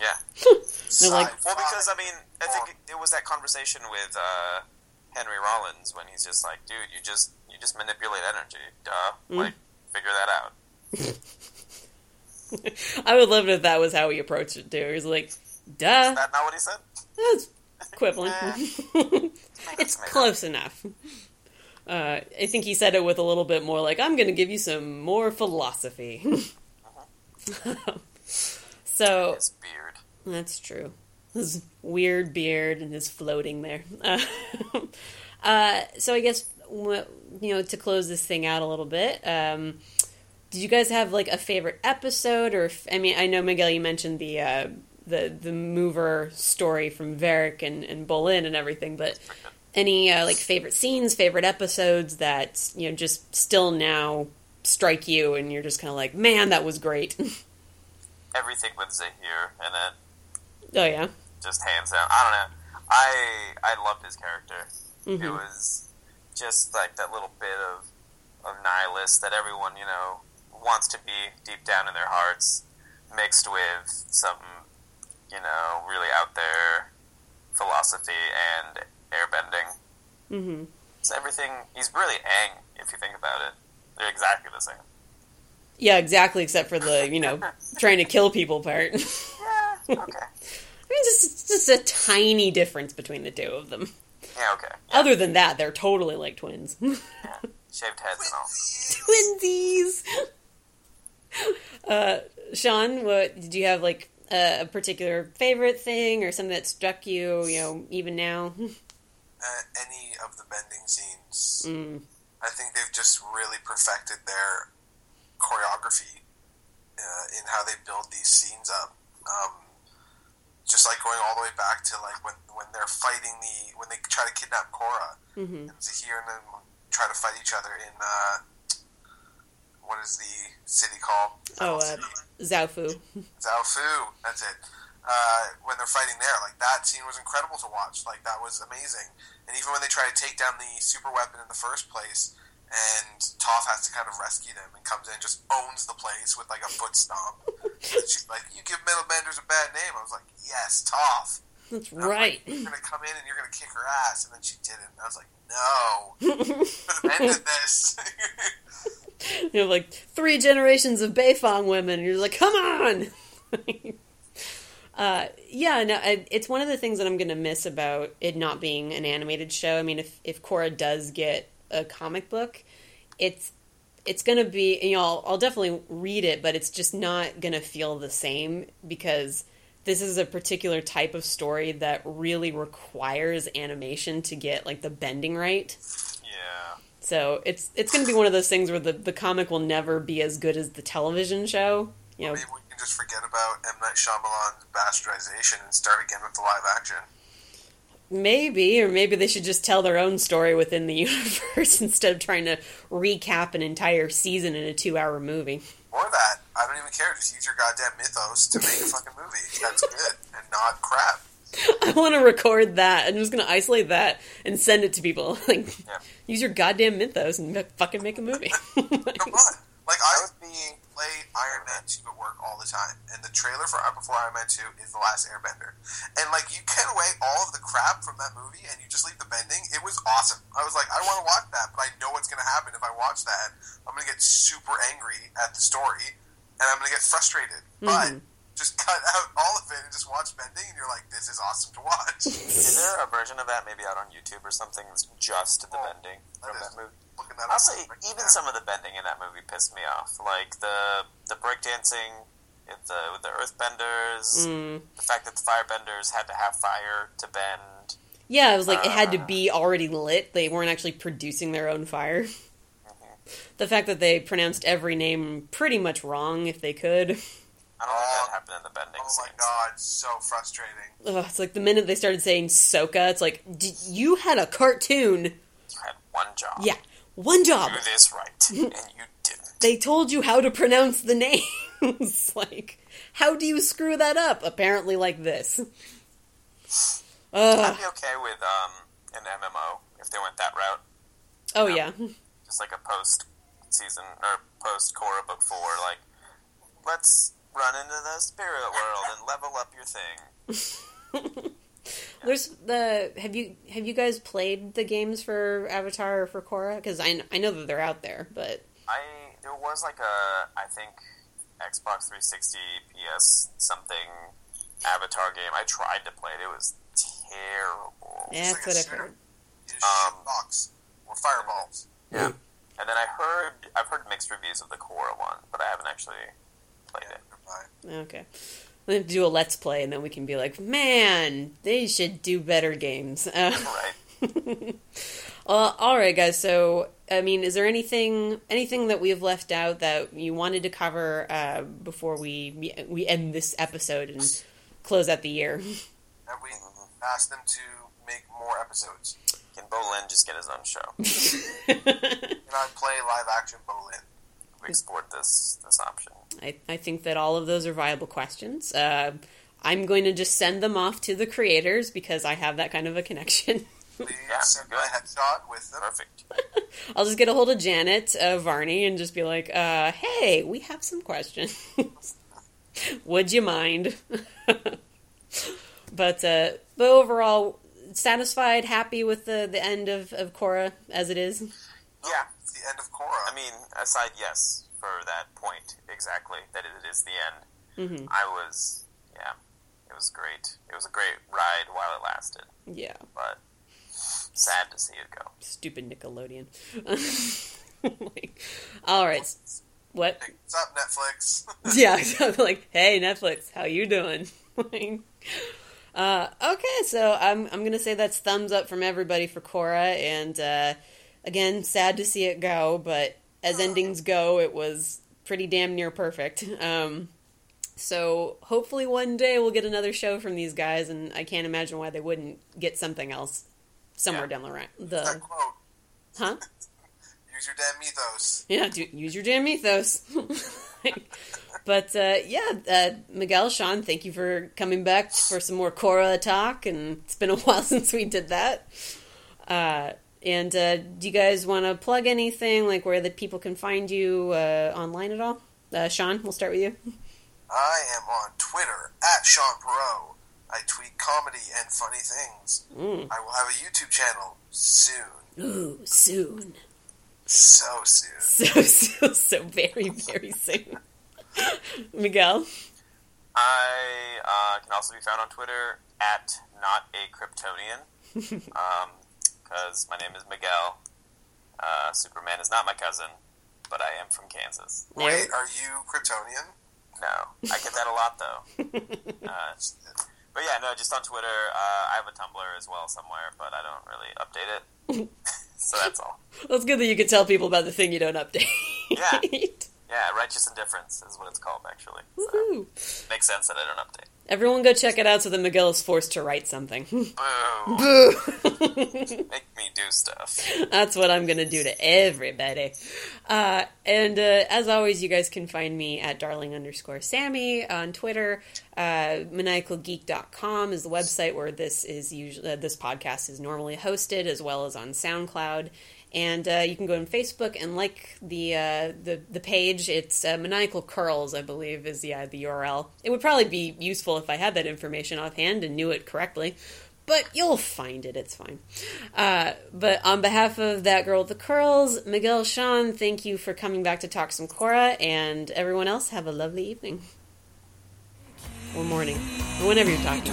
Yeah. They're like, Well, because I mean, I think it, it was that conversation with uh, Henry Rollins when he's just like, "Dude, you just you just manipulate energy, duh. Like, figure that out." I would love it if that was how he approached it too. He's like, duh, Is that not what he said? that's equivalent. It's close enough. Uh, I think he said it with a little bit more like, I'm going to give you some more philosophy. so, His beard. That's true. His weird beard and his floating there. Uh, uh, so, I guess, you know, to close this thing out a little bit, um, did you guys have like a favorite episode or if, I mean I know Miguel you mentioned the uh, the the mover story from Varrick and, and Bolin and everything but any uh, like favorite scenes favorite episodes that you know just still now strike you and you're just kind of like man that was great Everything with Zaheer in it, oh yeah just hands down. I don't know. I I loved his character. It Mhm. was just like that little bit of of nihilist that everyone you know wants to be deep down in their hearts, mixed with some you know really out there philosophy and airbending. Mm hmm It's everything. He's really Aang if you think about it. They're exactly the same. yeah exactly except for the you know trying to kill people part I mean just just a tiny difference between the two of them yeah. Okay. Other than that they're totally like twins yeah. Shaved heads and all. Twinsies. Uh, Sean, what did you have like a, a particular favorite thing or something that struck you? You know, even now. Uh, any of the bending scenes, Mm. I think they've just really perfected their choreography uh, in how they build these scenes up. Um, just like going all the way back to like when when they're fighting the when they try to kidnap Korra hmm and Zaheer and them try to fight each other in uh, what is the city called? Oh, uh. Zaofu. Zaofu, that's it. Uh, when they're fighting there, like that scene was incredible to watch. Like that was amazing. And even when they try to take down the super weapon in the first place, and Toph has to kind of rescue them and comes in and just owns the place with like a foot stomp. She's like, "You give metal benders a bad name." I was like, "Yes, Toph." That's right. Like, you're gonna come in and you're gonna kick her ass, and then she didn't. And I was like, "No, could have ended this." you know, like three generations of Beifong women. And you're like, come on. uh, yeah, no, I, it's one of the things that I'm going to miss about it not being an animated show. I mean, if if Korra does get a comic book, it's it's going to be you know I'll, I'll definitely read it, but it's just not going to feel the same because this is a particular type of story that really requires animation to get like the bending right. Yeah. So it's it's going to be one of those things where the, the comic will never be as good as the television show. You know, Maybe we can just forget about M Night Shyamalan's bastardization and start again with the live action. Maybe or maybe they should just tell their own story within the universe instead of trying to recap an entire season in a two hour movie. Or that. I don't even care. Just use your goddamn mythos to make a fucking movie. That's good and not crap. I want to record that. I'm just going to isolate that and send it to people. Like, Yeah. use your goddamn mythos and fucking make a movie. Come on. Like, I would be play Iron Man 2 at work all the time. And the trailer for before Iron Man 2 is The Last Airbender. And, like, you cut away all of the crap from that movie and you just leave the bending. It was awesome. I was like, I want to watch that, but I know what's going to happen if I watch that. I'm going to get super angry at the story and I'm going to get frustrated. But Mhm. Just cut out all of it and just watch bending and you're like, this is awesome to watch. Is there a version of that maybe out on YouTube or something that's just the Oh, bending from that that is- movie? Looking that up Honestly, right even now. some of the bending in that movie pissed me off. Like the the breakdancing with the with the earthbenders, Mm. the fact that the firebenders had to have fire to bend. Yeah, it was like it had to Uh. be already lit. They weren't actually producing their own fire. Mm-hmm. The fact that they pronounced every name pretty much wrong if they could. I don't think that happened in the bending Oh my scenes. god, so frustrating. Ugh, it's like the minute they started saying Soka, it's like, D- you had a cartoon. You had one job. Yeah, one job. Do this right, and you didn't. They told you how to pronounce the names. like, how do you screw that up? Apparently, like this. I'd be okay with um, an MMO if they went that route. Oh know? yeah, just like a post season or post Korra book four. Like, let's run into the spirit world and level up your thing. There's the have you have you guys played the games for Avatar or for Korra? Because I I know that they're out there, but I there was like a I think Xbox 360 PS something Avatar game. I tried to play it. It was terrible. Yeah, that's like what I've heard. Um, box or fireballs. Yeah. And then I heard I've heard mixed reviews of the Korra one, but I haven't actually played it. Okay. We have to do a let's play, and then we can be like, man, they should do better games. Uh, right. uh, all right, guys. So, I mean, is there anything anything that we've left out that you wanted to cover uh, before we we end this episode and close out the year? Have we asked them to make more episodes? Can Bolin just get his own show? Can I play live action Bolin? We explored this this option. I, I think that all of those are viable questions. Uh, I'm going to just send them off to the creators because I have that kind of a connection. Yeah, send my headshot with them. Perfect. I'll just get a hold of Janet uh, Varney and just be like, uh, "Hey, we have some questions. Would you mind?" but uh, but overall, satisfied, happy with the the end of of Korra as it is. Yeah, it's the end of Korra. I mean, aside, yes, for that point exactly that it is the end. Mm-hmm. I was, yeah, it was great. It was a great ride while it lasted. Yeah, but sad to see it go. Stupid Nickelodeon. like, all right. What? What's up, Netflix? yeah, so like, hey, Netflix, how you doing? uh, okay, so I'm I'm gonna say that's thumbs up from everybody for Korra, and uh, again, sad to see it go, but as endings go, it was pretty damn near perfect. Um, so hopefully one day we'll get another show from these guys, and I can't imagine why they wouldn't get something else somewhere yeah. down the line. The huh? use your damn mythos. Yeah, do, use your damn mythos. but uh, yeah, uh, Miguel, Sean, thank you for coming back for some more Korra talk, and it's been a while since we did that. Uh, and uh, do you guys want to plug anything, like where the people can find you uh, online at all? Uh, Sean, we'll start with you. I am on Twitter at Sean Perot. I tweet comedy and funny things. Mm. I will have a YouTube channel soon. Ooh, soon. So soon. So, so, so very, very soon. Miguel? I uh, can also be found on Twitter at not a Kryptonian. um, because my name is Miguel. Uh, Superman is not my cousin, but I am from Kansas. Wait, are you Kryptonian? No, I get that a lot though. uh, but yeah, no, just on Twitter. Uh, I have a Tumblr as well somewhere, but I don't really update it. so that's all. Well, it's good that you can tell people about the thing you don't update. yeah. Yeah, righteous indifference is what it's called, actually. So, makes sense that I don't update. Everyone go check it out so that Miguel is forced to write something. Boo. Boo. Make me do stuff. That's what I'm going to do to everybody. Uh, and uh, as always, you guys can find me at darling underscore Sammy on Twitter. Uh, maniacalgeek.com is the website where this is usually, uh, this podcast is normally hosted, as well as on SoundCloud and uh, you can go on Facebook and like the uh, the the page. It's uh, Maniacal Curls, I believe, is the the URL. It would probably be useful if I had that information offhand and knew it correctly, but you'll find it. It's fine. Uh, but on behalf of that girl with the curls, Miguel, Sean, thank you for coming back to talk some Korra, and everyone else have a lovely evening or morning or whenever you're talking.